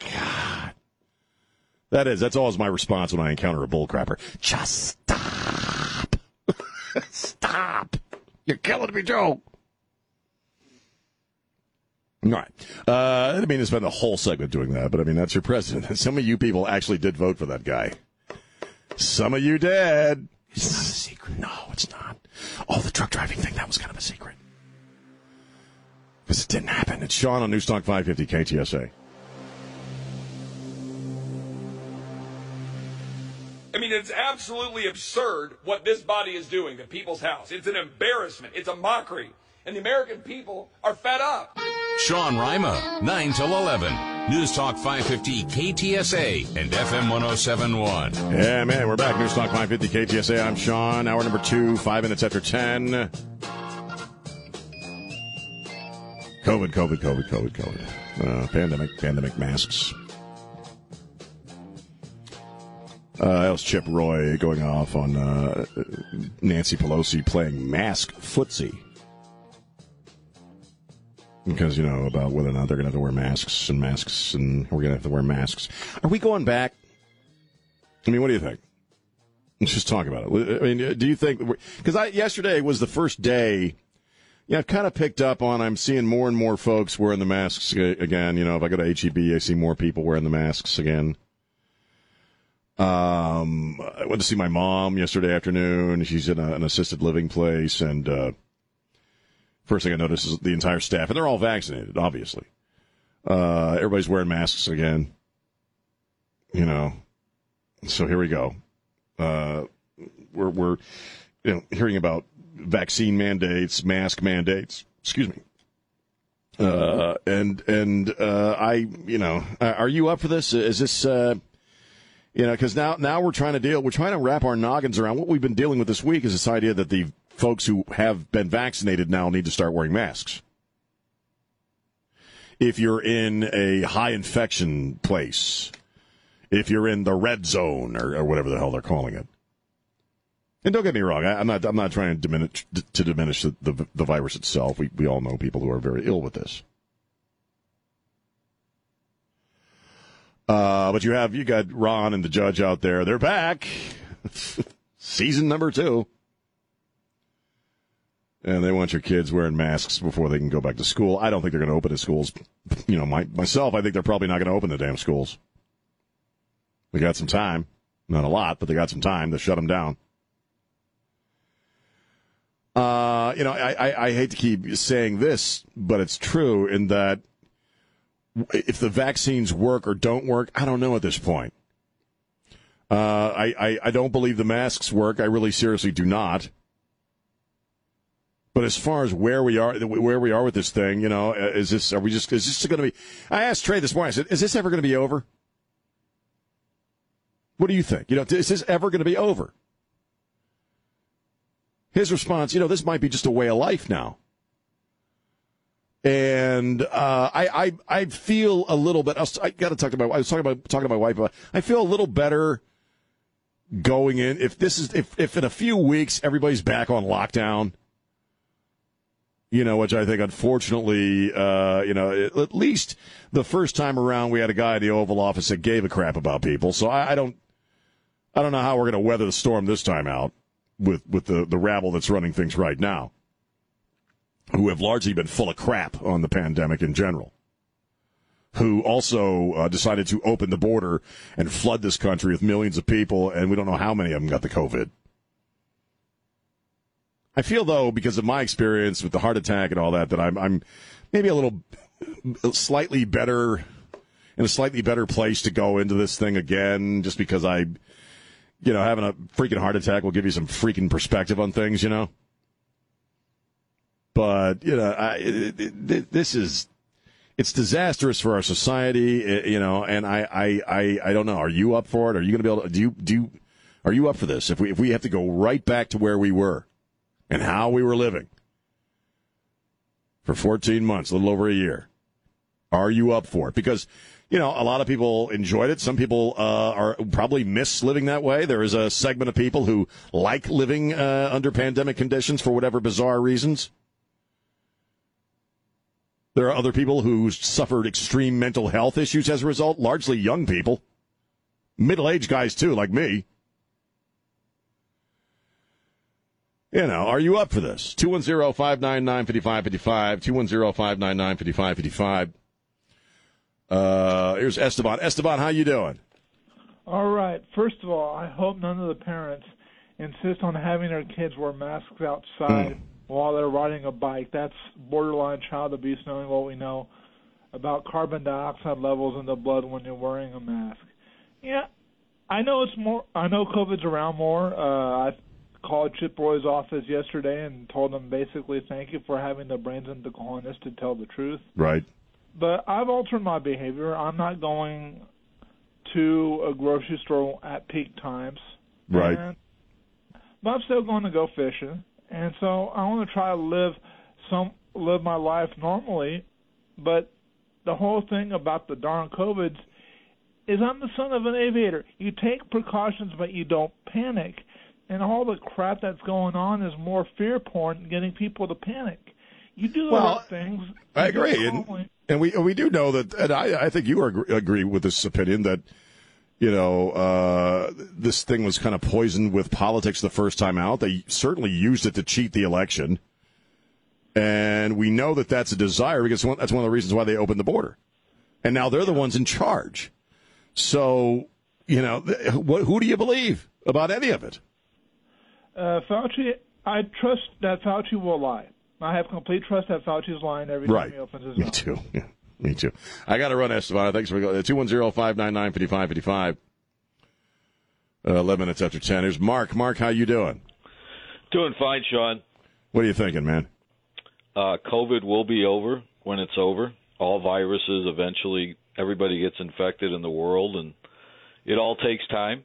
God. That is, that's always my response when I encounter a bullcrapper. Just stop. stop. You're killing me, Joe. All right. Uh, I didn't mean to spend the whole segment doing that, but I mean, that's your president. Some of you people actually did vote for that guy. Some of you did. It's not a secret. No, it's not. Oh, the truck driving thing, that was kind of a secret. Because it didn't happen. It's Sean on Newstalk 550 KTSA. Mean, it's absolutely absurd what this body is doing to people's house. It's an embarrassment. It's a mockery. And the American people are fed up. Sean Rima, 9 till 11. News Talk 550 KTSA and FM 1071. Yeah, man, we're back. News Talk 550 KTSA. I'm Sean. Hour number two, five minutes after 10. COVID, COVID, COVID, COVID, COVID. Uh, pandemic, pandemic masks. Uh, that was Chip Roy going off on uh, Nancy Pelosi playing mask footsie. Because, you know, about whether or not they're going to have to wear masks and masks and we're going to have to wear masks. Are we going back? I mean, what do you think? Let's just talk about it. I mean, do you think, because I, yesterday was the first day, yeah, I've kind of picked up on, I'm seeing more and more folks wearing the masks again. You know, if I go to HEB, I see more people wearing the masks again. Um, I went to see my mom yesterday afternoon. She's in a, an assisted living place, and uh, first thing I noticed is the entire staff, and they're all vaccinated, obviously. Uh, everybody's wearing masks again. You know, so here we go. Uh, we're we're you know hearing about vaccine mandates, mask mandates. Excuse me. Uh, and and uh, I, you know, are you up for this? Is this uh, you know, because now now we're trying to deal, we're trying to wrap our noggins around what we've been dealing with this week is this idea that the folks who have been vaccinated now need to start wearing masks. If you're in a high infection place, if you're in the red zone or, or whatever the hell they're calling it. And don't get me wrong, I, am not I'm not trying to diminish to diminish the, the, the virus itself. We we all know people who are very ill with this. Uh, but you have you got Ron and the judge out there. They're back. Season number two. And they want your kids wearing masks before they can go back to school. I don't think they're going to open the schools. You know, my, myself, I think they're probably not going to open the damn schools. They got some time. Not a lot, but they got some time to shut them down. Uh, you know, I, I, I hate to keep saying this, but it's true in that if the vaccines work or don't work, I don't know at this point. Uh, I, I, I don't believe the masks work. I really seriously do not. But as far as where we are, where we are with this thing, you know, uh, is this, are we just, is this going to be, I asked Trey this morning, I said, is this ever going to be over? What do you think? You know, is this ever going to be over? His response, you know, this might be just a way of life now. And uh, I, I I feel a little bit. I, I got to talk to my. I was talking about talking to my wife about. I feel a little better going in. If this is if if in a few weeks everybody's back on lockdown, you know, which I think unfortunately, uh, you know, at least the first time around we had a guy in the Oval Office that gave a crap about people. So I, I don't, I don't know how we're going to weather the storm this time out with with the the rabble that's running things right now who have largely been full of crap on the pandemic in general, who also uh, decided to open the border and flood this country with millions of people, and we don't know how many of them got the COVID. I feel though, because of my experience with the heart attack and all that, that I'm, I'm maybe a little slightly better in a slightly better place to go into this thing again, just because I, you know, having a freaking heart attack will give you some freaking perspective on things, you know. But you know, I, it, it, this is it's disastrous for our society, eh, you know. And I, I, I, I don't know. Are you up for it? Are you going to be able to? Do you, do you, are you up for this? If we if we have to go right back to where we were and how we were living for 14 months, a little over a year, are you up for it? Because you know, a lot of people enjoyed it. Some people uh, are probably miss living that way. There is a segment of people who like living uh, under pandemic conditions for whatever bizarre reasons. There are other people who suffered extreme mental health issues as a result, largely young people. Middle aged guys, too, like me. You know, are you up for this? 210 599 5555. 210 599 5555. Uh, here's Esteban. Esteban, how you doing? All right. First of all, I hope none of the parents insist on having their kids wear masks outside. Mm while they're riding a bike. That's borderline child abuse, knowing what we know about carbon dioxide levels in the blood when you're wearing a mask. Yeah, I know it's more. I know COVID's around more. Uh, I called Chip Roy's office yesterday and told them basically, thank you for having the brains and the cojones to tell the truth. Right. But I've altered my behavior. I'm not going to a grocery store at peak times. Right. And, but I'm still going to go fishing and so I want to try to live some live my life normally, but the whole thing about the darn COVIDs is I'm the son of an aviator. You take precautions, but you don't panic. And all the crap that's going on is more fear porn, getting people to panic. You do the well, right things. I agree, and, and, we we do know that, and I I think you agree with this opinion that you know, uh, this thing was kind of poisoned with politics the first time out. They certainly used it to cheat the election. And we know that that's a desire because that's one of the reasons why they opened the border. And now they're the ones in charge. So, you know, who do you believe about any of it? Uh, Fauci, I trust that Fauci will lie. I have complete trust that Fauci's lying every time right. he opens his mouth. Me too. Yeah. Me too. I got to run, Esteban. Thanks for going. 210 599 5555. Uh, 11 minutes after 10. Here's Mark. Mark, how you doing? Doing fine, Sean. What are you thinking, man? Uh, COVID will be over when it's over. All viruses eventually, everybody gets infected in the world, and it all takes time.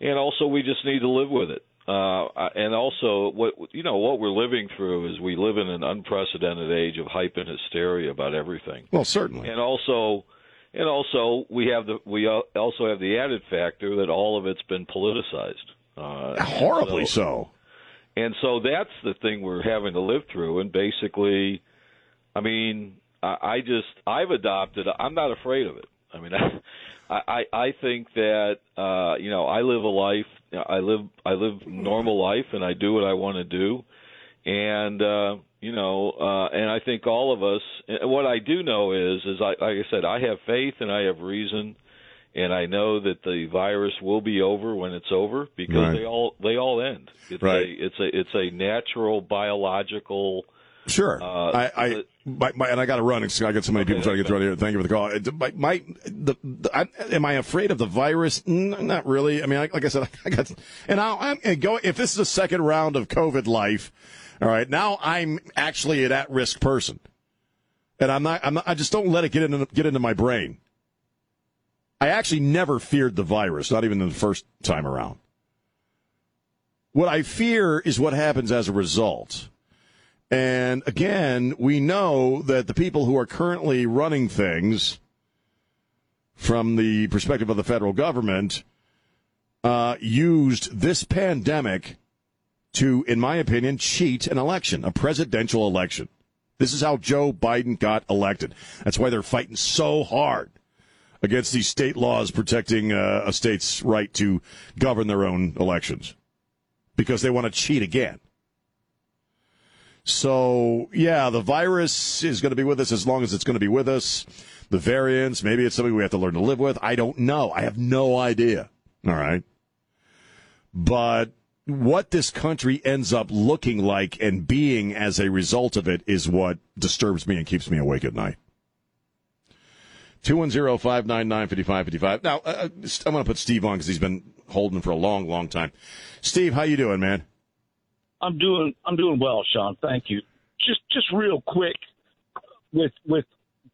And also, we just need to live with it. Uh, and also, what you know, what we're living through is we live in an unprecedented age of hype and hysteria about everything. Well, certainly. And also, and also, we have the we also have the added factor that all of it's been politicized. Uh, Horribly so, so. And so that's the thing we're having to live through. And basically, I mean, I, I just I've adopted. I'm not afraid of it. I mean, I I, I think that uh, you know I live a life I live I live normal life and I do what I want to do, and uh, you know, uh, and I think all of us. What I do know is, is I, like I said, I have faith and I have reason, and I know that the virus will be over when it's over because Right. they all they all end. It's Right. a it's a it's a natural biological. Sure. Uh, I, I my, my, and I got to run. I got so many people trying to get through here. Thank you for the call. My, my the, the I, am I afraid of the virus? Mm, not really. I mean, I, like I said, I got and I'll, I'm and go if this is a second round of COVID life. All right, now I'm actually an at risk person, and I'm not, I'm not. I just don't let it get into get into my brain. I actually never feared the virus, not even the first time around. What I fear is what happens as a result. And again, we know that the people who are currently running things from the perspective of the federal government uh, used this pandemic to, in my opinion, cheat an election, a presidential election. This is how Joe Biden got elected. That's why they're fighting so hard against these state laws protecting uh, a state's right to govern their own elections because they want to cheat again. So, yeah, the virus is going to be with us as long as it's going to be with us. The variants, maybe it's something we have to learn to live with. I don't know. I have no idea. All right. But what this country ends up looking like and being as a result of it is what disturbs me and keeps me awake at night. 210-599-5555. Now, uh, I'm going to put Steve on because he's been holding for a long, long time. Steve, how you doing, man? I'm doing I'm doing well, Sean. Thank you. Just just real quick with with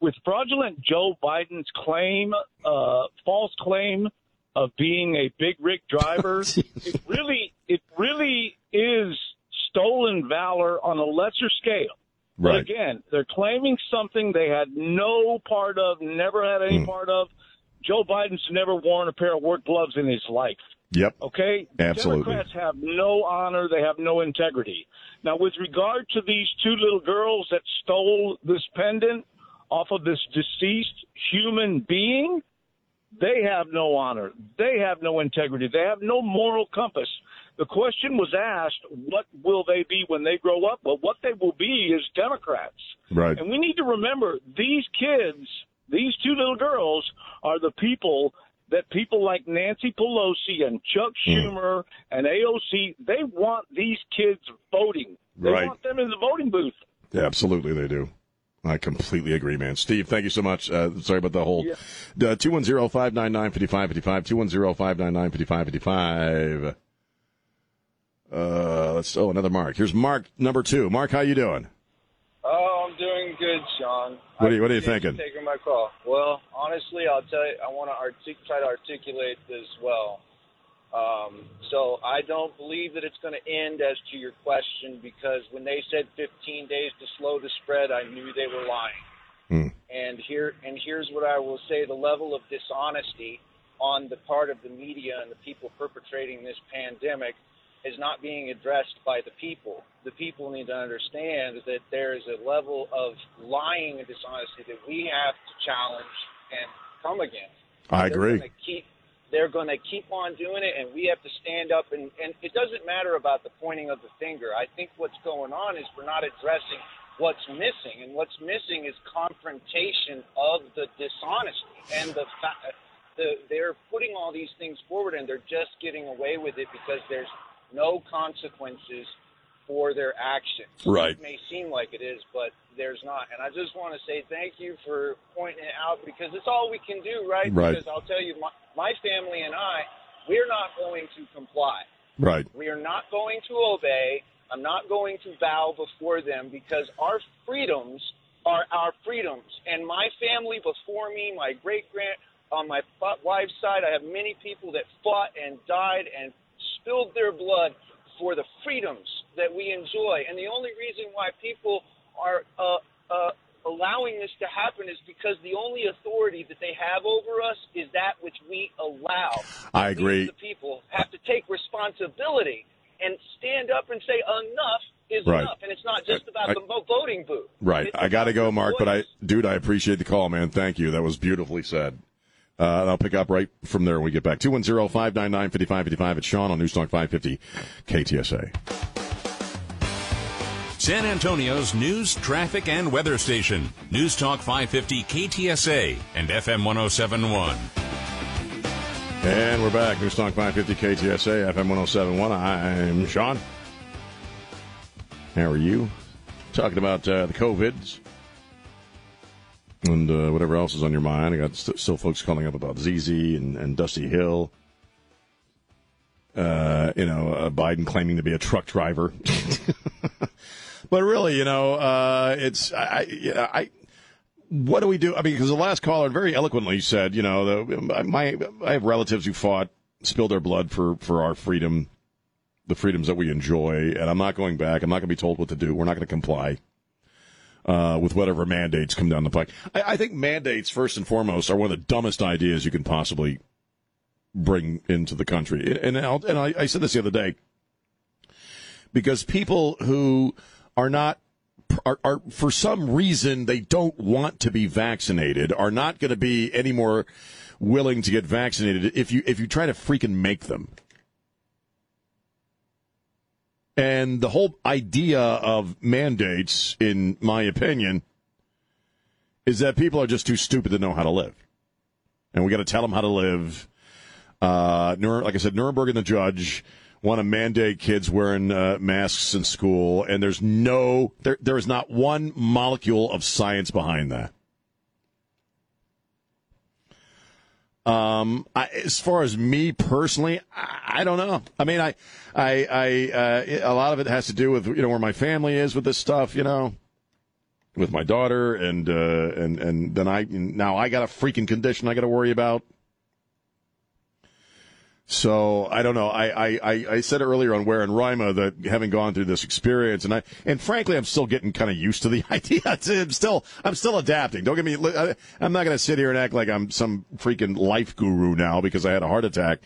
with fraudulent Joe Biden's claim, uh, false claim of being a big rig driver. it really it really is stolen valor on a lesser scale. Right. But again, they're claiming something they had no part of, never had any part of. Joe Biden's never worn a pair of work gloves in his life. Yep. Okay? Absolutely. Democrats have no honor. They have no integrity. Now, with regard to these two little girls that stole this pendant off of this deceased human being, they have no honor. They have no integrity. They have no moral compass. The question was asked, what will they be when they grow up? Well, what they will be is Democrats. Right. And we need to remember these kids, these two little girls, are the people that people like Nancy Pelosi and Chuck Hmm. Schumer and AOC, they want these kids voting. They Right. want them in the voting booth. Yeah, absolutely, they do. I completely agree, man. Steve, thank you so much. Uh, sorry about the hold. Uh, 210-599-5555, 210-599-5555. Uh, let's, oh, another Mark. Here's Mark number two. Mark, how you doing? Good, Sean. What are you- what are you thinking? Taking my call. Well, honestly, I'll tell you, I want to artic- try to articulate this well. Um, so I don't believe that it's going to end as to your question because when they said 15 days to slow the spread, I knew they were lying. Hmm. And here and here's what I will say: the level of dishonesty on the part of the media and the people perpetrating this pandemic is not being addressed by the people. The people need to understand that there is a level of lying and dishonesty that we have to challenge and come against. I They're agree. gonna keep they're going to keep on doing it, and we have to stand up. And, and it doesn't matter about the pointing of the finger. I think what's going on is we're not addressing what's missing, and what's missing is confrontation of the dishonesty and the fact. The, they're putting all these things forward, and they're just getting away with it because there's no consequences for their actions. Right. It may seem like it is, but there's not. And I just want to say thank you for pointing it out because it's all we can do, right? Right. Because I'll tell you, my, my family and I, we're not going to comply. Right. We are not going to obey. I'm not going to bow before them because our freedoms are our freedoms. And my family before me, my great grand, on my wife's side, I have many people that fought and died and spilled their blood for the freedoms that we enjoy. And the only reason why people are uh, uh, allowing this to happen is because the only authority that they have over us is that which we allow. I agree. We, the people, have to take responsibility and stand up and say enough is Right. enough. And it's not just about I- the voting booth. Right. I got to go, Mark, but I, dude, I appreciate the call, man. Thank you. That was beautifully said. Uh, and I'll pick up right from there when we get back. 210-599-5555. It's Sean on Newstalk 550 KTSA. San Antonio's news, traffic, and weather station. News Talk 550 KTSA and FM 1071. And we're back. News Talk 550 KTSA, FM 1071. I'm Sean. How are you? Talking about uh, the COVIDs and uh, whatever else is on your mind. I got st- still folks calling up about ZZ and, and Dusty Hill. Uh, you know, uh, Biden claiming to be a truck driver. but really, you know, uh, it's I, I, I what do we do? I mean, because the last caller very eloquently said, you know, the, my I have relatives who fought, spilled their blood for for our freedom, the freedoms that we enjoy, and I'm not going back. I'm not going to be told what to do. We're not going to comply. Uh, with whatever mandates come down the pike, I, I think mandates first and foremost are one of the dumbest ideas you can possibly bring into the country. And I'll, and I, I said this the other day because people who are not are, are, for some reason they don't want to be vaccinated are not going to be any more willing to get vaccinated if you if you try to freaking make them. And the whole idea of mandates, in my opinion, is that people are just too stupid to know how to live, and we got to tell them how to live. Uh, like I said, Nirenberg and the judge want to mandate kids wearing uh, masks in school, and there's no, there, there is not one molecule of science behind that. Um, I, as far as me personally, I, I, don't know. I mean, I, I, I, uh, a lot of it has to do with you know where my family is with this stuff. You know, with my daughter, and uh, and and then I now I got a freaking condition I got to worry about. So I don't know. I, I, I said earlier on Where in Rima that having gone through this experience, and I and frankly, I'm still getting kind of used to the idea. I'm still I'm still adapting. Don't get me. I'm not going to sit here and act like I'm some freaking life guru now because I had a heart attack.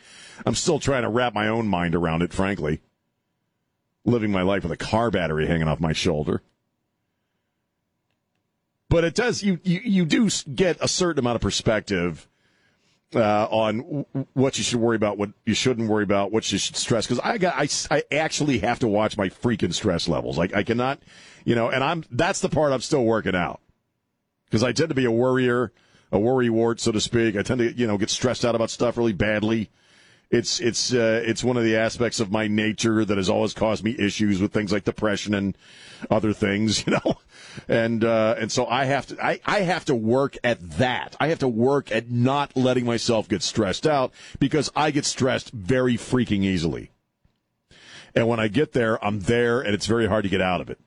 I'm still trying to wrap my own mind around it. Frankly, living my life with a car battery hanging off my shoulder. But it does you you, you do get a certain amount of perspective uh, on what you should worry about, what you shouldn't worry about, what you should stress. Because I got, I, I actually have to watch my freaking stress levels. Like I cannot, you know, and I'm that's the part I'm still working out. Because I tend to be a worrier, a worry wart, so to speak. I tend to, you know, get stressed out about stuff really badly. It's it's uh, it's one of the aspects of my nature that has always caused me issues with things like depression and other things, you know and uh, and so I have to I, I have to work at that. I have to work at not letting myself get stressed out because I get stressed very freaking easily. And when I get there, I'm there, and it's very hard to get out of it.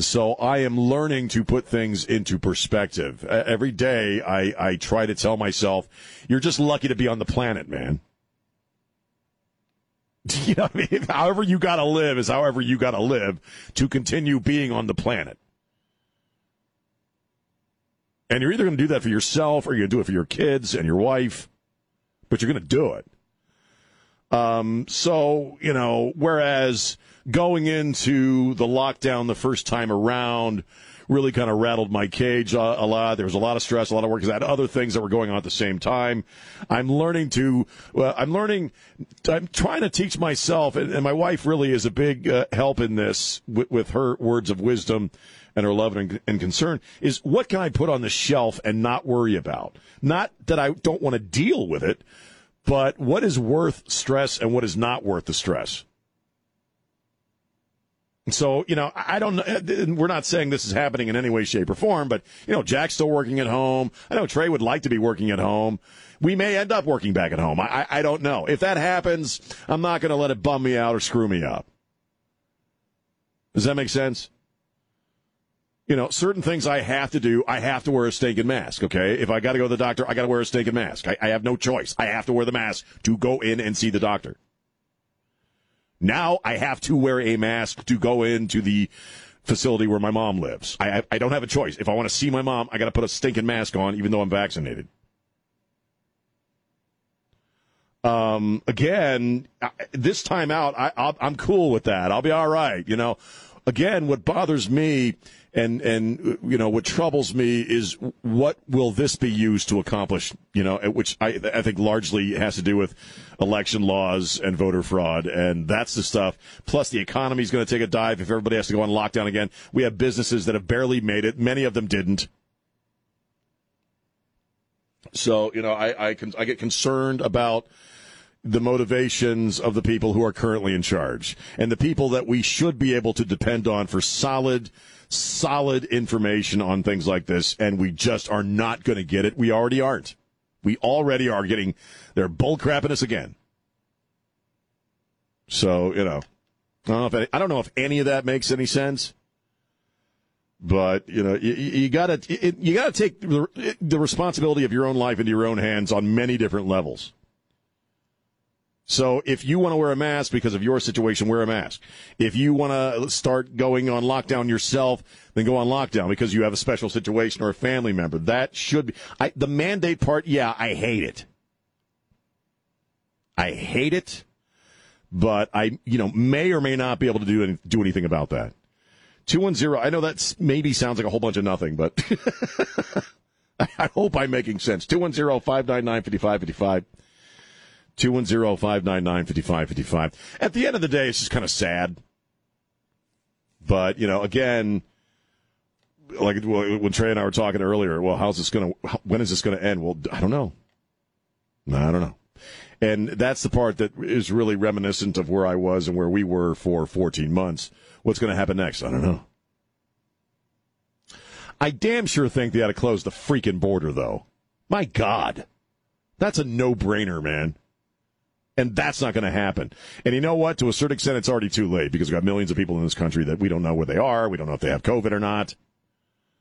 So I am learning to put things into perspective. Every day, I, I try to tell myself, "You're just lucky to be on the planet, man." You know, I mean, however you got to live is however you got to live to continue being on the planet. And you're either to do that for yourself or you're to do it for your kids and your wife, but you're to do it. Um, so, you know, whereas going into the lockdown the first time around, really kind of rattled my cage a, a lot. There was a lot of stress, a lot of work because I had other things that were going on at the same time. I'm learning to, well, I'm learning, I'm trying to teach myself, and, and my wife really is a big uh, help in this with, with her words of wisdom and her love and, and, concern is what can I put on the shelf and not worry about? Not that I don't want to deal with it, but what is worth stress and what is not worth the stress? So, you know, I don't know. Uh, we're not saying this is happening in any way, shape, or form, but, you know, Jack's still working at home. I know Trey would like to be working at home. We may end up working back at home. I, I don't know. If that happens, I'm not going to let it bum me out or screw me up. Does that make sense? You know, certain things I have to do, I have to wear a stinking mask, okay? If I got to go to the doctor, I got to wear a stinking mask. I, I have no choice. I have to wear the mask to go in and see the doctor. Now I have to wear a mask to go into the facility where my mom lives. I, I don't have a choice. If I want to see my mom, I got to put a stinking mask on, even though I'm vaccinated. Um, again, this time out, I, I'm cool with that. I'll be all right. You know, again, what bothers me and and you know what troubles me is what will this be used to accomplish you know which I, I think largely has to do with election laws and voter fraud. And that's the stuff. Plus the economy is going to take a dive if everybody has to go on lockdown again. We have businesses that have barely made it. Many of them didn't. So you know, I I, con- I get concerned about the motivations of the people who are currently in charge and the people that we should be able to depend on for solid solid information on things like this and we just are not going to get it. We already aren't. We already are getting they're bull crapping us again. So you know I don't know if any, I don't know if any of that makes any sense but you know you, you gotta you gotta take the, the responsibility of your own life into your own hands on many different levels so if you want to wear a mask because of your situation, wear a mask. If you want to start going on lockdown yourself, then go on lockdown because you have a special situation or a family member. That should be I, the mandate part. Yeah, I hate it. I hate it, but I, you know, may or may not be able to do any, do anything about that. Two one zero. I know that maybe sounds like a whole bunch of nothing, but I hope I'm making sense. Two one zero five nine nine fifty five fifty five. 210-599-5555. At the end of the day, it's just kind of sad. But, you know, again, like when Trey and I were talking earlier, well, how's this going to, when is this going to end? Well, I don't know. I don't know. And that's the part that is really reminiscent of where I was and where we were for 14 months. What's going to happen next? I don't know. I damn sure think they ought to close the freaking border, though. My God. That's a no brainer, man. And that's not going to happen. And you know what? To a certain extent, it's already too late because we've got millions of people in this country that we don't know where they are. We don't know if they have COVID or not.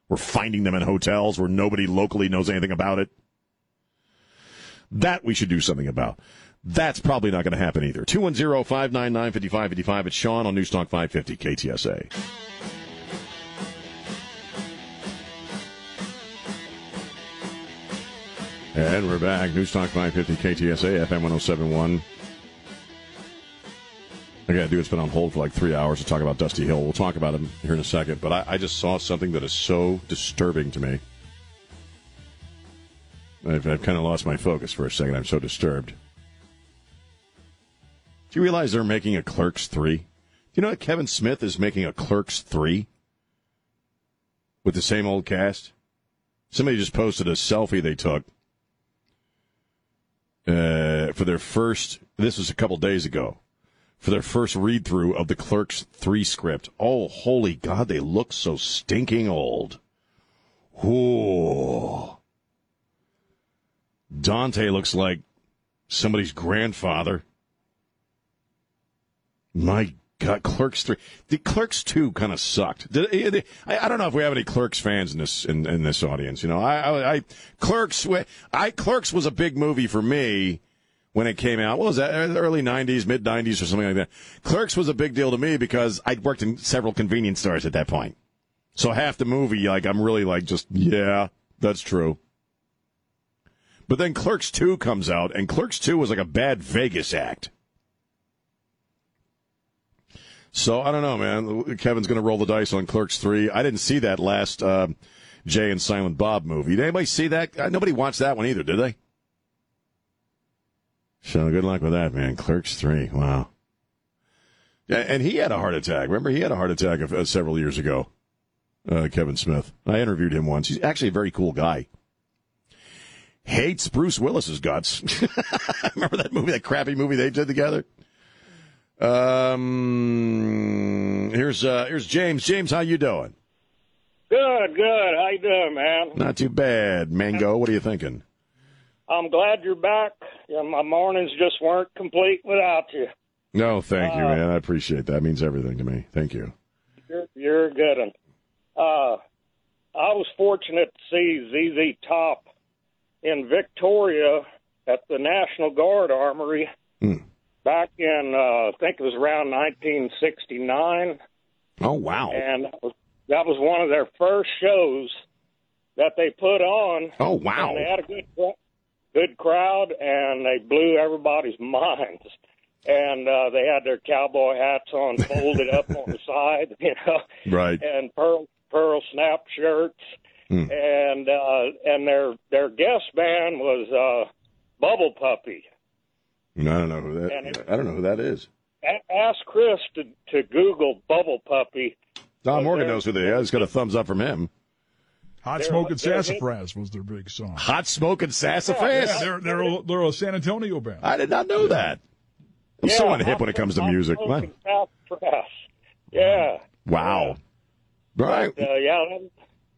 We're finding them in hotels where nobody locally knows anything about it. That we should do something about. That's probably not going to happen either. 210 599 5555. It's Sean on Newstalk 550 KTSA. And we're back. News Newstalk 550 KTSA, FM 1071. I got to do it's been on hold for like three hours to talk about Dusty Hill. We'll talk about him here in a second. But I, I just saw something that is so disturbing to me. I've, I've kind of lost my focus for a second. I'm so disturbed. Do you realize they're making a Clerks 3? Do you know that Kevin Smith is making a Clerks 3 with the same old cast? Somebody just posted a selfie they took uh, for their first. This was a couple days ago. For their first read through of the Clerks three script. Oh, holy God! They look so stinking old. Ooh. Dante looks like somebody's grandfather. My God, Clerks three, the Clerks two kind of sucked. Did, eh, I, I, don't know if we have any Clerks fans in this in, in this audience. You know, I, I, I, Clerks, I Clerks was a big movie for me when it came out. What was that? Early '90s, mid '90s, or something like that. Clerks was a big deal to me because I'd worked in several convenience stores at that point. So half the movie, like, I'm really like, just yeah, that's true. But then Clerks two comes out, and Clerks two was like a bad Vegas act. So I don't know, man. Kevin's going to roll the dice on Clerks three. I didn't see that last uh, Jay and Silent Bob movie. Did anybody see that? Uh, nobody watched that one either, did they? So good luck with that, man. Clerks three. Wow. And he had a heart attack. Remember, he had a heart attack uh, several years ago. Uh, Kevin Smith. I interviewed him once. He's actually a very cool guy. Hates Bruce Willis's guts. Remember that movie, that crappy movie they did together? Um, here's uh, here's James. James, how you doing? Good, good. How you doing, man? Not too bad. Mango, what are you thinking? I'm glad you're back. Yeah, my mornings just weren't complete without you. No, thank you, uh, man. I appreciate that. It means everything to me. Thank you. You're, you're a good one. Uh, I was fortunate to see ZZ Top in Victoria at the National Guard Armory. Hmm back in uh, I think it was around 1969. Oh wow! And that was, one of their first shows that they put on. Oh wow! And they had a good good crowd, and they blew everybody's minds. And uh, they had their cowboy hats on, folded up on the side, you know, right? And pearl pearl snap shirts, mm. and uh, and their their guest band was uh, Bubble Puppy. I don't know who that. I don't know who that is. Ask Chris to to Google Bubble Puppy. Don Morgan knows who they are. He's got a thumbs up from him. Hot They're- Smoking Sassafras was their big song. Hot Smoking Sassafras. Yeah, they're they're a, they're a San Antonio band. I did not know that. I'm so Yeah, unhip when it comes to music. Smoking What? Sassafras. Yeah. Wow. Right. But, uh, yeah,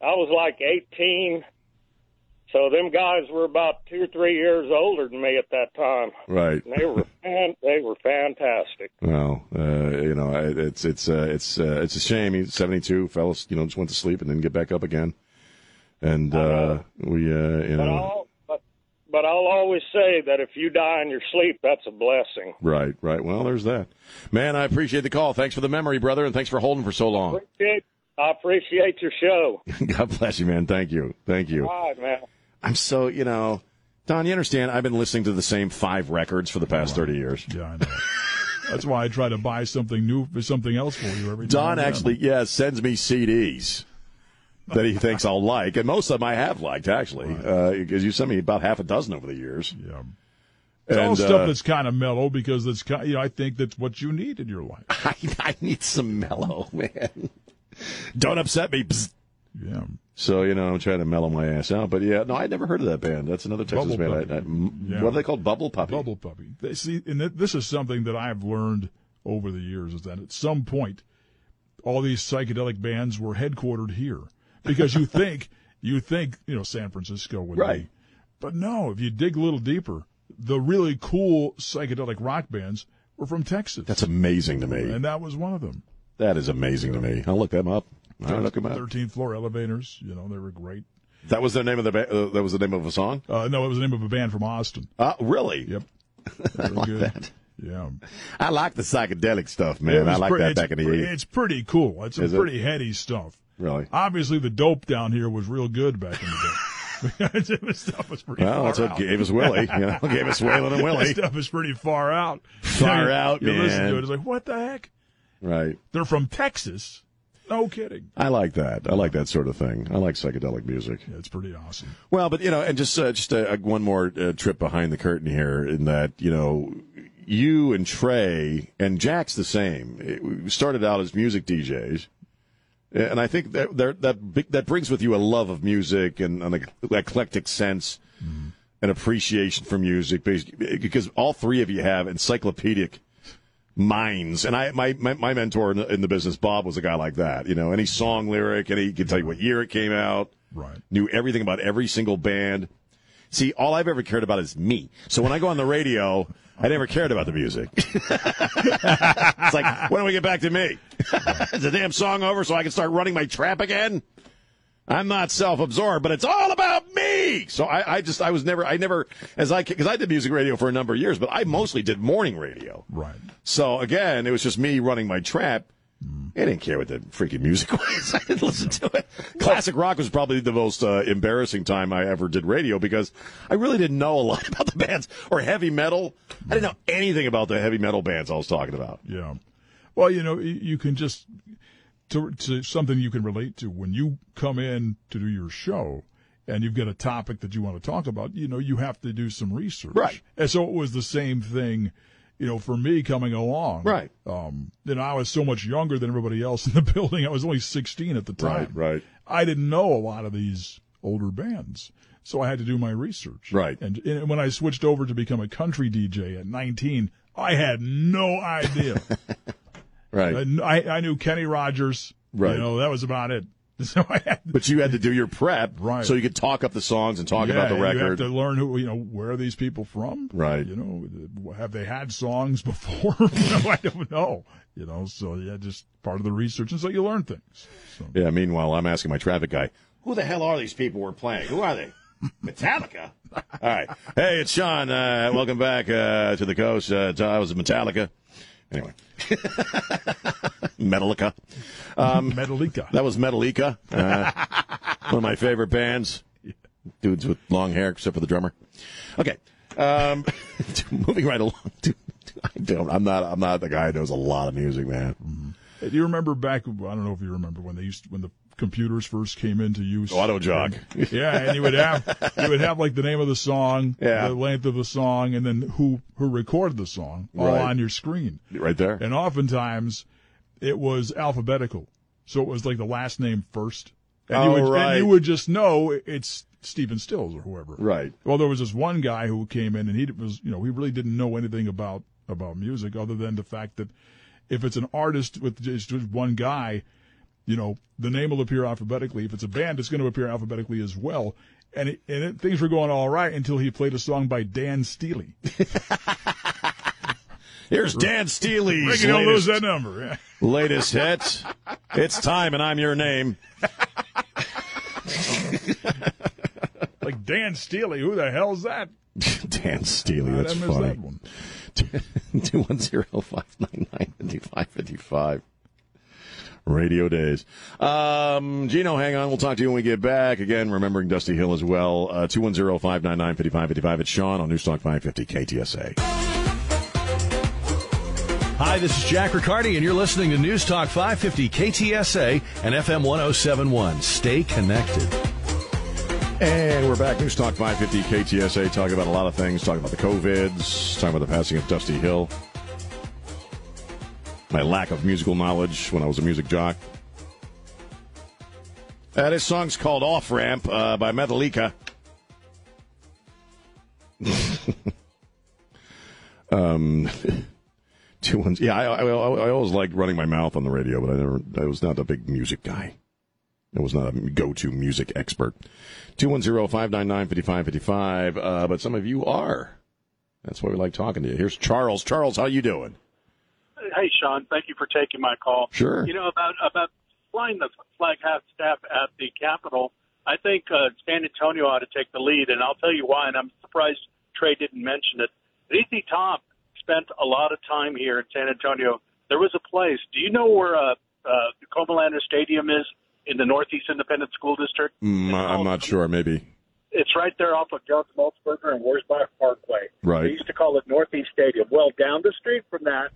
I was like 18. So them guys were about two or three years older than me at that time. Right. And they were fan- they were fantastic. Well, uh, you know, it's it's uh, it's uh, it's a shame. He's 72, fellas. You know, just went to sleep and didn't get back up again. And uh, we, uh, you But know, I'll, but, but I'll always say that if you die in your sleep, that's a blessing. right, right. Well, there's that. Man, I appreciate the call. Thanks for the memory, brother, and thanks for holding for so long. Appreciate, I appreciate your show. God bless you, man. Thank you, thank you. All right, man. I'm so, you know, Don, you understand? I've been listening to the same five records for the past 30 years. Yeah, I know. That's why I try to buy something new, for something else for you every time. Don and then. actually, yeah, sends me CDs that he thinks I'll like, and most of them I have liked actually, because you sent me about half a dozen over the years. Yeah. It's all stuff uh, that's kind of mellow because that's kind. You know, I think that's what you need in your life. I, I need some mellow, man. Don't upset me. Psst. Yeah. So you know, I'm trying to mellow my ass out. But yeah, no, I'd never heard of that band. That's another Texas Bubble band. I, I, Yeah. What are they called? Bubble Puppy. Bubble puppy. They, see, and this is something that I've learned over the years is that at some point, all these psychedelic bands were headquartered here because you think you think you know San Francisco would Right. be, but no. If you dig a little deeper, the really cool psychedelic rock bands were from Texas, That's amazing to me. and that was one of them. That is amazing to me. I'll look them up. I'll look them up. Thirteenth floor elevators. You know they were great. That was the name of the. Ba- uh, that was the name of a song. Uh, no, it was the name of a band from Austin. Uh, really? Yep. I like good. that. Yeah. I like the psychedelic stuff, It man. I like pre- that it's back in the pre- 80s. It's pretty cool. It's some Is it? pretty heady stuff. Really? Obviously, the dope down here was real good back in the day. That stuff was pretty Well, far that's what out. gave us Willie. You know, gave us Waylon and Willie. That stuff is pretty far out. Far You- out, you listen man. to it, it's like, what the heck? Right. They're from Texas. No kidding. I like that. I like that sort of thing. I like psychedelic music. Yeah, it's pretty awesome. Well, but you know, and just uh, just uh, one more uh, trip behind the curtain here, in that you know, you and Trey and Jack's the same. It- we started out as music DJs, and I think that that that brings with you a love of music and an eclectic sense and appreciation for music, because all three of you have encyclopedic minds. And I, my, my, my mentor in the, in the business, Bob, was a guy like that. You know, any song lyric, and he could tell you what year it came out. Right. Knew everything about every single band. See, all I've ever cared about is me. So when I go on the radio, I never cared about the music. it's like, when do we get back to me? is the damn song over so I can start running my trap again? I'm not self-absorbed, but it's all about me. So I, I just, I was never, I never, as I, because I did music radio for a number of years, but I mostly did morning radio. Right. So again, it was just me running my trap. I didn't care what the freaking music was. I didn't listen to it. Classic rock was probably the most uh, embarrassing time I ever did radio because I really didn't know a lot about the bands or heavy metal. I didn't know anything about the heavy metal bands I was talking about. Yeah. Well, you know, you can just to, to something you can relate to when you come in to do your show and you've got a topic that you want to talk about. You know, you have to do some research. Right. And so it was the same thing. You know, for me coming along, Right. Um, you know, I was so much younger than everybody else in the building. I was only 16 at the time. Right, right. I didn't know a lot of these older bands. So I had to do my research. Right. And, and when I switched over to become a country DJ at 19, I had no idea. Right. I, I knew Kenny Rogers. Right. You know, that was about it. So I had, But you had to do your prep Right. so you could talk up the songs and talk yeah, about the and You have record. to learn who, you know, where are these people from? Right. You know, have they had songs before? know, I don't know. You know, so yeah, just part of the research. And so you learn things. So. Yeah, meanwhile, I'm asking my traffic guy, who the hell are these people we're playing? Who are they? Metallica? All right. Hey, it's Sean. Uh, welcome back uh, to the coast. Uh, I was Metallica. Anyway. Metallica. Um, Metallica. that was Metallica. Uh, one of my favorite bands. Dudes with long hair, except for the drummer. Okay. Um, moving right along. I don't, I'm not. I'm not the guy who knows a lot of music, man. Hey, do you remember back? I don't know if you remember when they used when the computers first came into use. Auto jog. Yeah, and you would have you would have like the name of the song, Yeah. the length of the song, and then who who recorded the song all Right. on your screen. Right there. And oftentimes it was alphabetical, so it was like the last name first, And, you Oh, would, right. and you would just know it's Stephen Stills or whoever. Right. Well, there was this one guy who came in and he was, you know, he really didn't know anything about about music other than the fact that if it's an artist with just one guy, you know, the name will appear alphabetically. If it's a band, it's going to appear alphabetically as well. And it, and it, things were going all right until he played a song by Dan Steely. Here's Dan Steely's Ricky, don't lose that number. latest hit. It's time, and I'm your name. like Dan Steely, who the hell's that? Dan Steely, that's funny. That one. 210 599 Radio days. Um, Gino, hang on. We'll talk to you when we get back. Again, remembering Dusty Hill as well. Uh, 210 599 5555. It's Sean on Newstalk 550 KTSA. Hi, this is Jack Riccardi, and you're listening to News Talk 550 KTSA and FM 1071. Stay connected. And we're back. News Talk 550 KTSA, talking about a lot of things, talking about the COVIDs, talking about the passing of Dusty Hill, my lack of musical knowledge when I was a music jock. Uh, this song's called Off Ramp uh, by Metallica. um, two ones. Yeah, I, I, I always liked running my mouth on the radio, but I never. I was not a big music guy. I was not a go-to music expert. 210-599-5555. Uh, but some of you are. That's why we like talking to you. Here's Charles. Charles, how you doing? Hey, Sean. Thank you for taking my call. Sure. You know about about flying the flag half staff at the Capitol. I think uh, San Antonio ought to take the lead, and I'll tell you why. And I'm surprised Trey didn't mention it. ZZ Top spent a lot of time here in San Antonio. There was a place. Do you know where uh, uh, the Comalander Stadium is in the Northeast Independent School District? Mm, I'm not sure. Maybe. It's right there off of Jones Maltsberger and Wurzbach Parkway. Right. They used to call it Northeast Stadium. Well, down the street from that,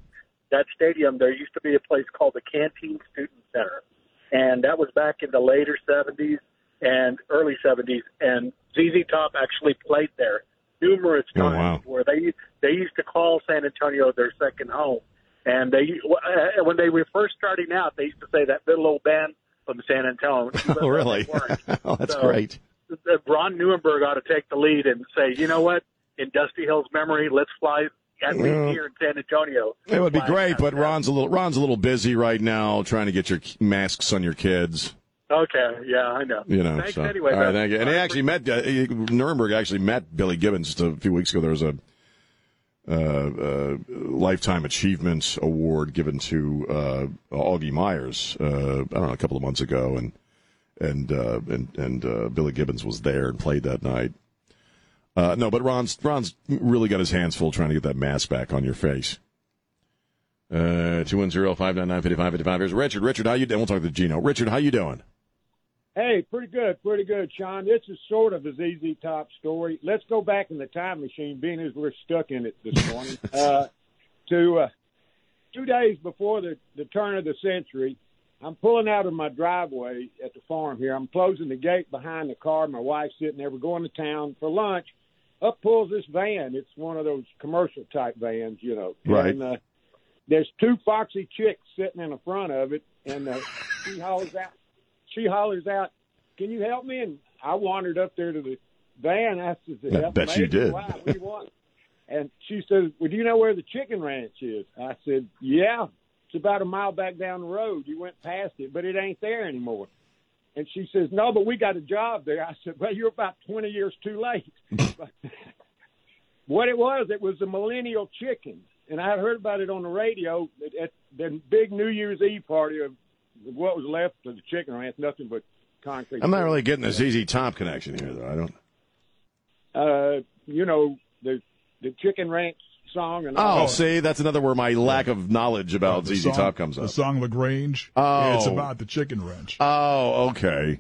that stadium, there used to be a place called the Canteen Student Center, and that was back in the later '70s and early '70s. And ZZ Top actually played there numerous Oh, times, wow. where they they used to call San Antonio their second home. And they uh, when they were first starting out, they used to say that little old band from San Antonio. Oh, really? oh, that's So- great. Ron Nirenberg ought to take the lead and say, you know what, in Dusty Hill's memory, let's fly at least here in San Antonio. It would be great, but. Ron's a little Ron's a little busy right now, trying to get your masks on your kids. Okay, yeah, I know. You know. Thanks so. anyway. All right, thank you. And he actually met uh, Nirenberg. Actually met Billy Gibbons just a few weeks ago. There was a uh, uh, lifetime achievement award given to uh, Augie Myers. Uh, I don't know, a couple of months ago, and and uh, and and uh, Billy Gibbons was there and played that night. Uh, no, but Ron's Ron's really got his hands full trying to get that mask back on your face. Uh, two one zero five nine nine fifty five fifty five. Here's Richard. Richard, how you doing? We'll talk to Gino. Richard, how you doing? Hey, pretty good, pretty good, Sean. This is sort of a ZZ Top story. Let's go back in the time machine, being as we're stuck in it this morning. uh, to uh, two days before the, the turn of the century, I'm pulling out of my driveway at the farm here. I'm closing the gate behind the car. My wife's sitting there. We're going to town for lunch. Up pulls this van. It's one of those commercial type vans, you know. Right. And, uh, there's two foxy chicks sitting in the front of it, and uh, she hollers out. She hollers out, "Can you help me?" And I wandered up there to the van. I said, I bet you did. Why? What do you want?" And she says, "Well, do you know where the chicken ranch is?" I said, "Yeah, it's about a mile back down the road. You went past it, but it ain't there anymore." And she says, "No, but we got a job there." I said, "Well, you're about twenty years too late." what it was, it was a millennial chicken. and I had heard about it on the radio at, at the big New Year's Eve party of what was left of the chicken ranch, nothing but concrete. I'm not really getting the ZZ Top connection here, though. I don't. uh, you know, the the chicken ranch song and Oh, all. see, that's another where my lack of knowledge about The ZZ song- Top comes up. The song La Grange. Oh. It's about the chicken ranch. Oh, okay.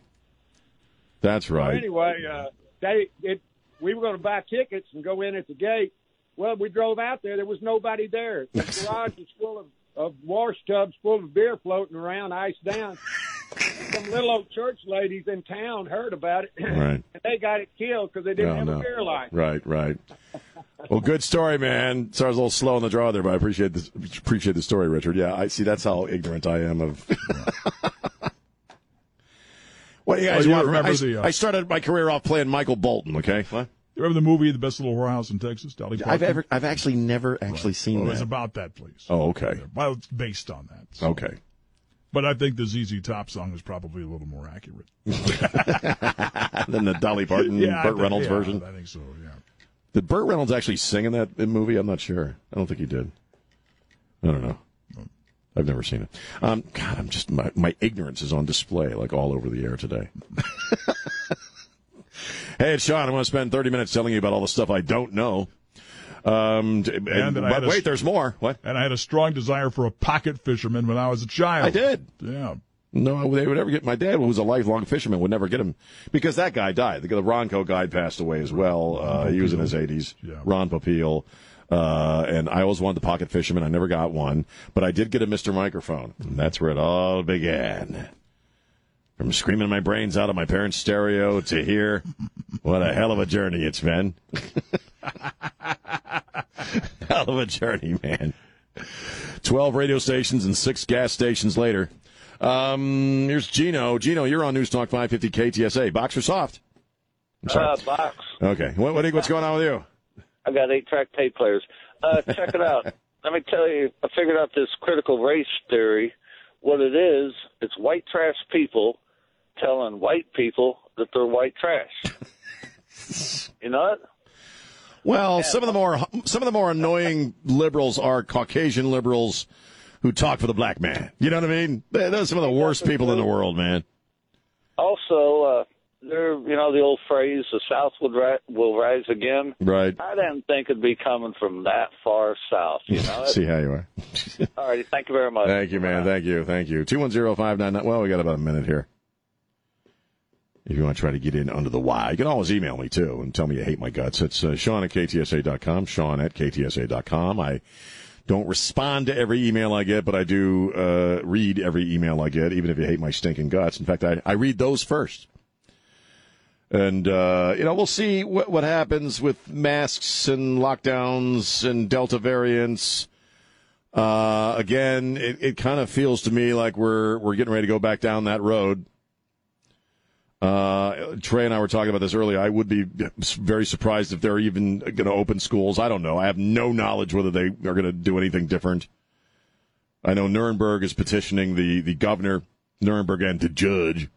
That's Well, right. anyway, uh, they it we were going to buy tickets and go in at the gate. Well, we drove out there. There was nobody there. The garage was full of, of wash tubs full of beer floating around, iced down. Some little old church ladies in town heard about it, Right. and they got it killed because they didn't No, have no. a beer license. Right, right. Well, good story, man. Sorry, I was a little slow on the draw there, but I appreciate this. Appreciate the story, Richard. Yeah, I see. That's how ignorant I am of. What do you guys Oh, you want? remember I, the, uh, I started my career off playing Michael Bolton. Okay, what? You remember the movie The Best Little Whorehouse in Texas? Dolly Parton? I've ever, I've actually never actually seen Well, that. it's about that place. oh, okay, Well, it's based on that. so- okay. But I think the ZZ Top song is probably a little more accurate. than the Dolly Parton, Yeah, Burt think- Reynolds yeah, version. I think so. Yeah. Did Burt Reynolds actually sing in that movie? I'm not sure. I don't think he did. I don't know. I've never seen it. Um, God, I'm just my, my ignorance is on display like all over the air today. hey, it's Sean. I want to spend 30 minutes telling you about all the stuff I don't know. Um, And and- but had a- wait, there's more. What? And I had a strong desire for a pocket fisherman when I was a child. I did. Yeah. No, they would never get. My dad, who was a lifelong fisherman, would never get him because that guy died. The, the Ronco guy passed away as well. Uh, he was in his 80s. Yeah. Ron Popeil. Uh, and I always wanted the pocket fisherman. I never got one, but I did get a Mr. Microphone. And that's where it all began. From screaming my brains out of my parents' stereo to here, what a hell of a journey it's been. hell of a journey, man. 12 radio stations and six gas stations later. Um, here's Gino. Gino, you're on News Talk 550 KTSA. Box or soft? I'm sorry. Uh, box. Okay. What, what, what's going on with you? I got eight track tape players. Uh, check it out. Let me tell you, I figured out this critical race theory. What it is, it's white trash people telling white people that they're white trash. you know it? Well, some of the more some of the more annoying liberals are Caucasian liberals who talk for the black man. You know what I mean? Those are some of the worst people in the world, man. Also, uh, there, you know, the old phrase, "The South would ri- will rise again." Right. I didn't think it'd be coming from that far south. You know. See how you are. All righty, thank you very much. Thank you, man. Thank you. Thank you. 210-599. Well, we got about a minute here. If you want to try to get in under the wire, you can always email me too and tell me you hate my guts. It's uh, Sean at KTSA.com, Sean at KTSA.com. I don't respond to every email I get, but I do uh, read every email I get, even if you hate my stinking guts. In fact, I, I read those first. And, uh, you know, we'll see what, what happens with masks and lockdowns and Delta variants. Uh, again, it, it kind of feels to me like we're, we're getting ready to go back down that road. Uh, Trey and I were talking about this earlier. I would be very surprised if they're even going to open schools. I don't know. I have no knowledge whether they are going to do anything different. I know Nirenberg is petitioning the, the governor, Nirenberg and the judge,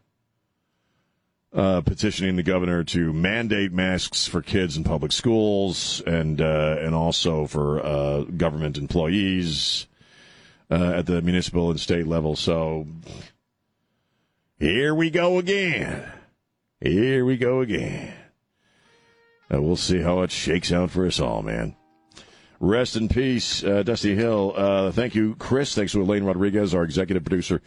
uh, petitioning the governor to mandate masks for kids in public schools and uh, and also for uh, government employees uh, at the municipal and state level. So here we go again. Here we go again. Uh, we'll see how it shakes out for us all, man. Rest in peace, uh, Dusty Hill. Uh, thank you, Chris. Thanks to Elaine Rodriguez, our executive producer,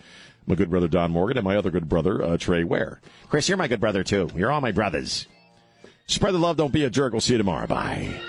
my good brother Don Morgan, and my other good brother, uh, Trey Ware. Chris, you're my good brother, too. You're all my brothers. Spread the love. Don't be a jerk. We'll see you tomorrow. Bye.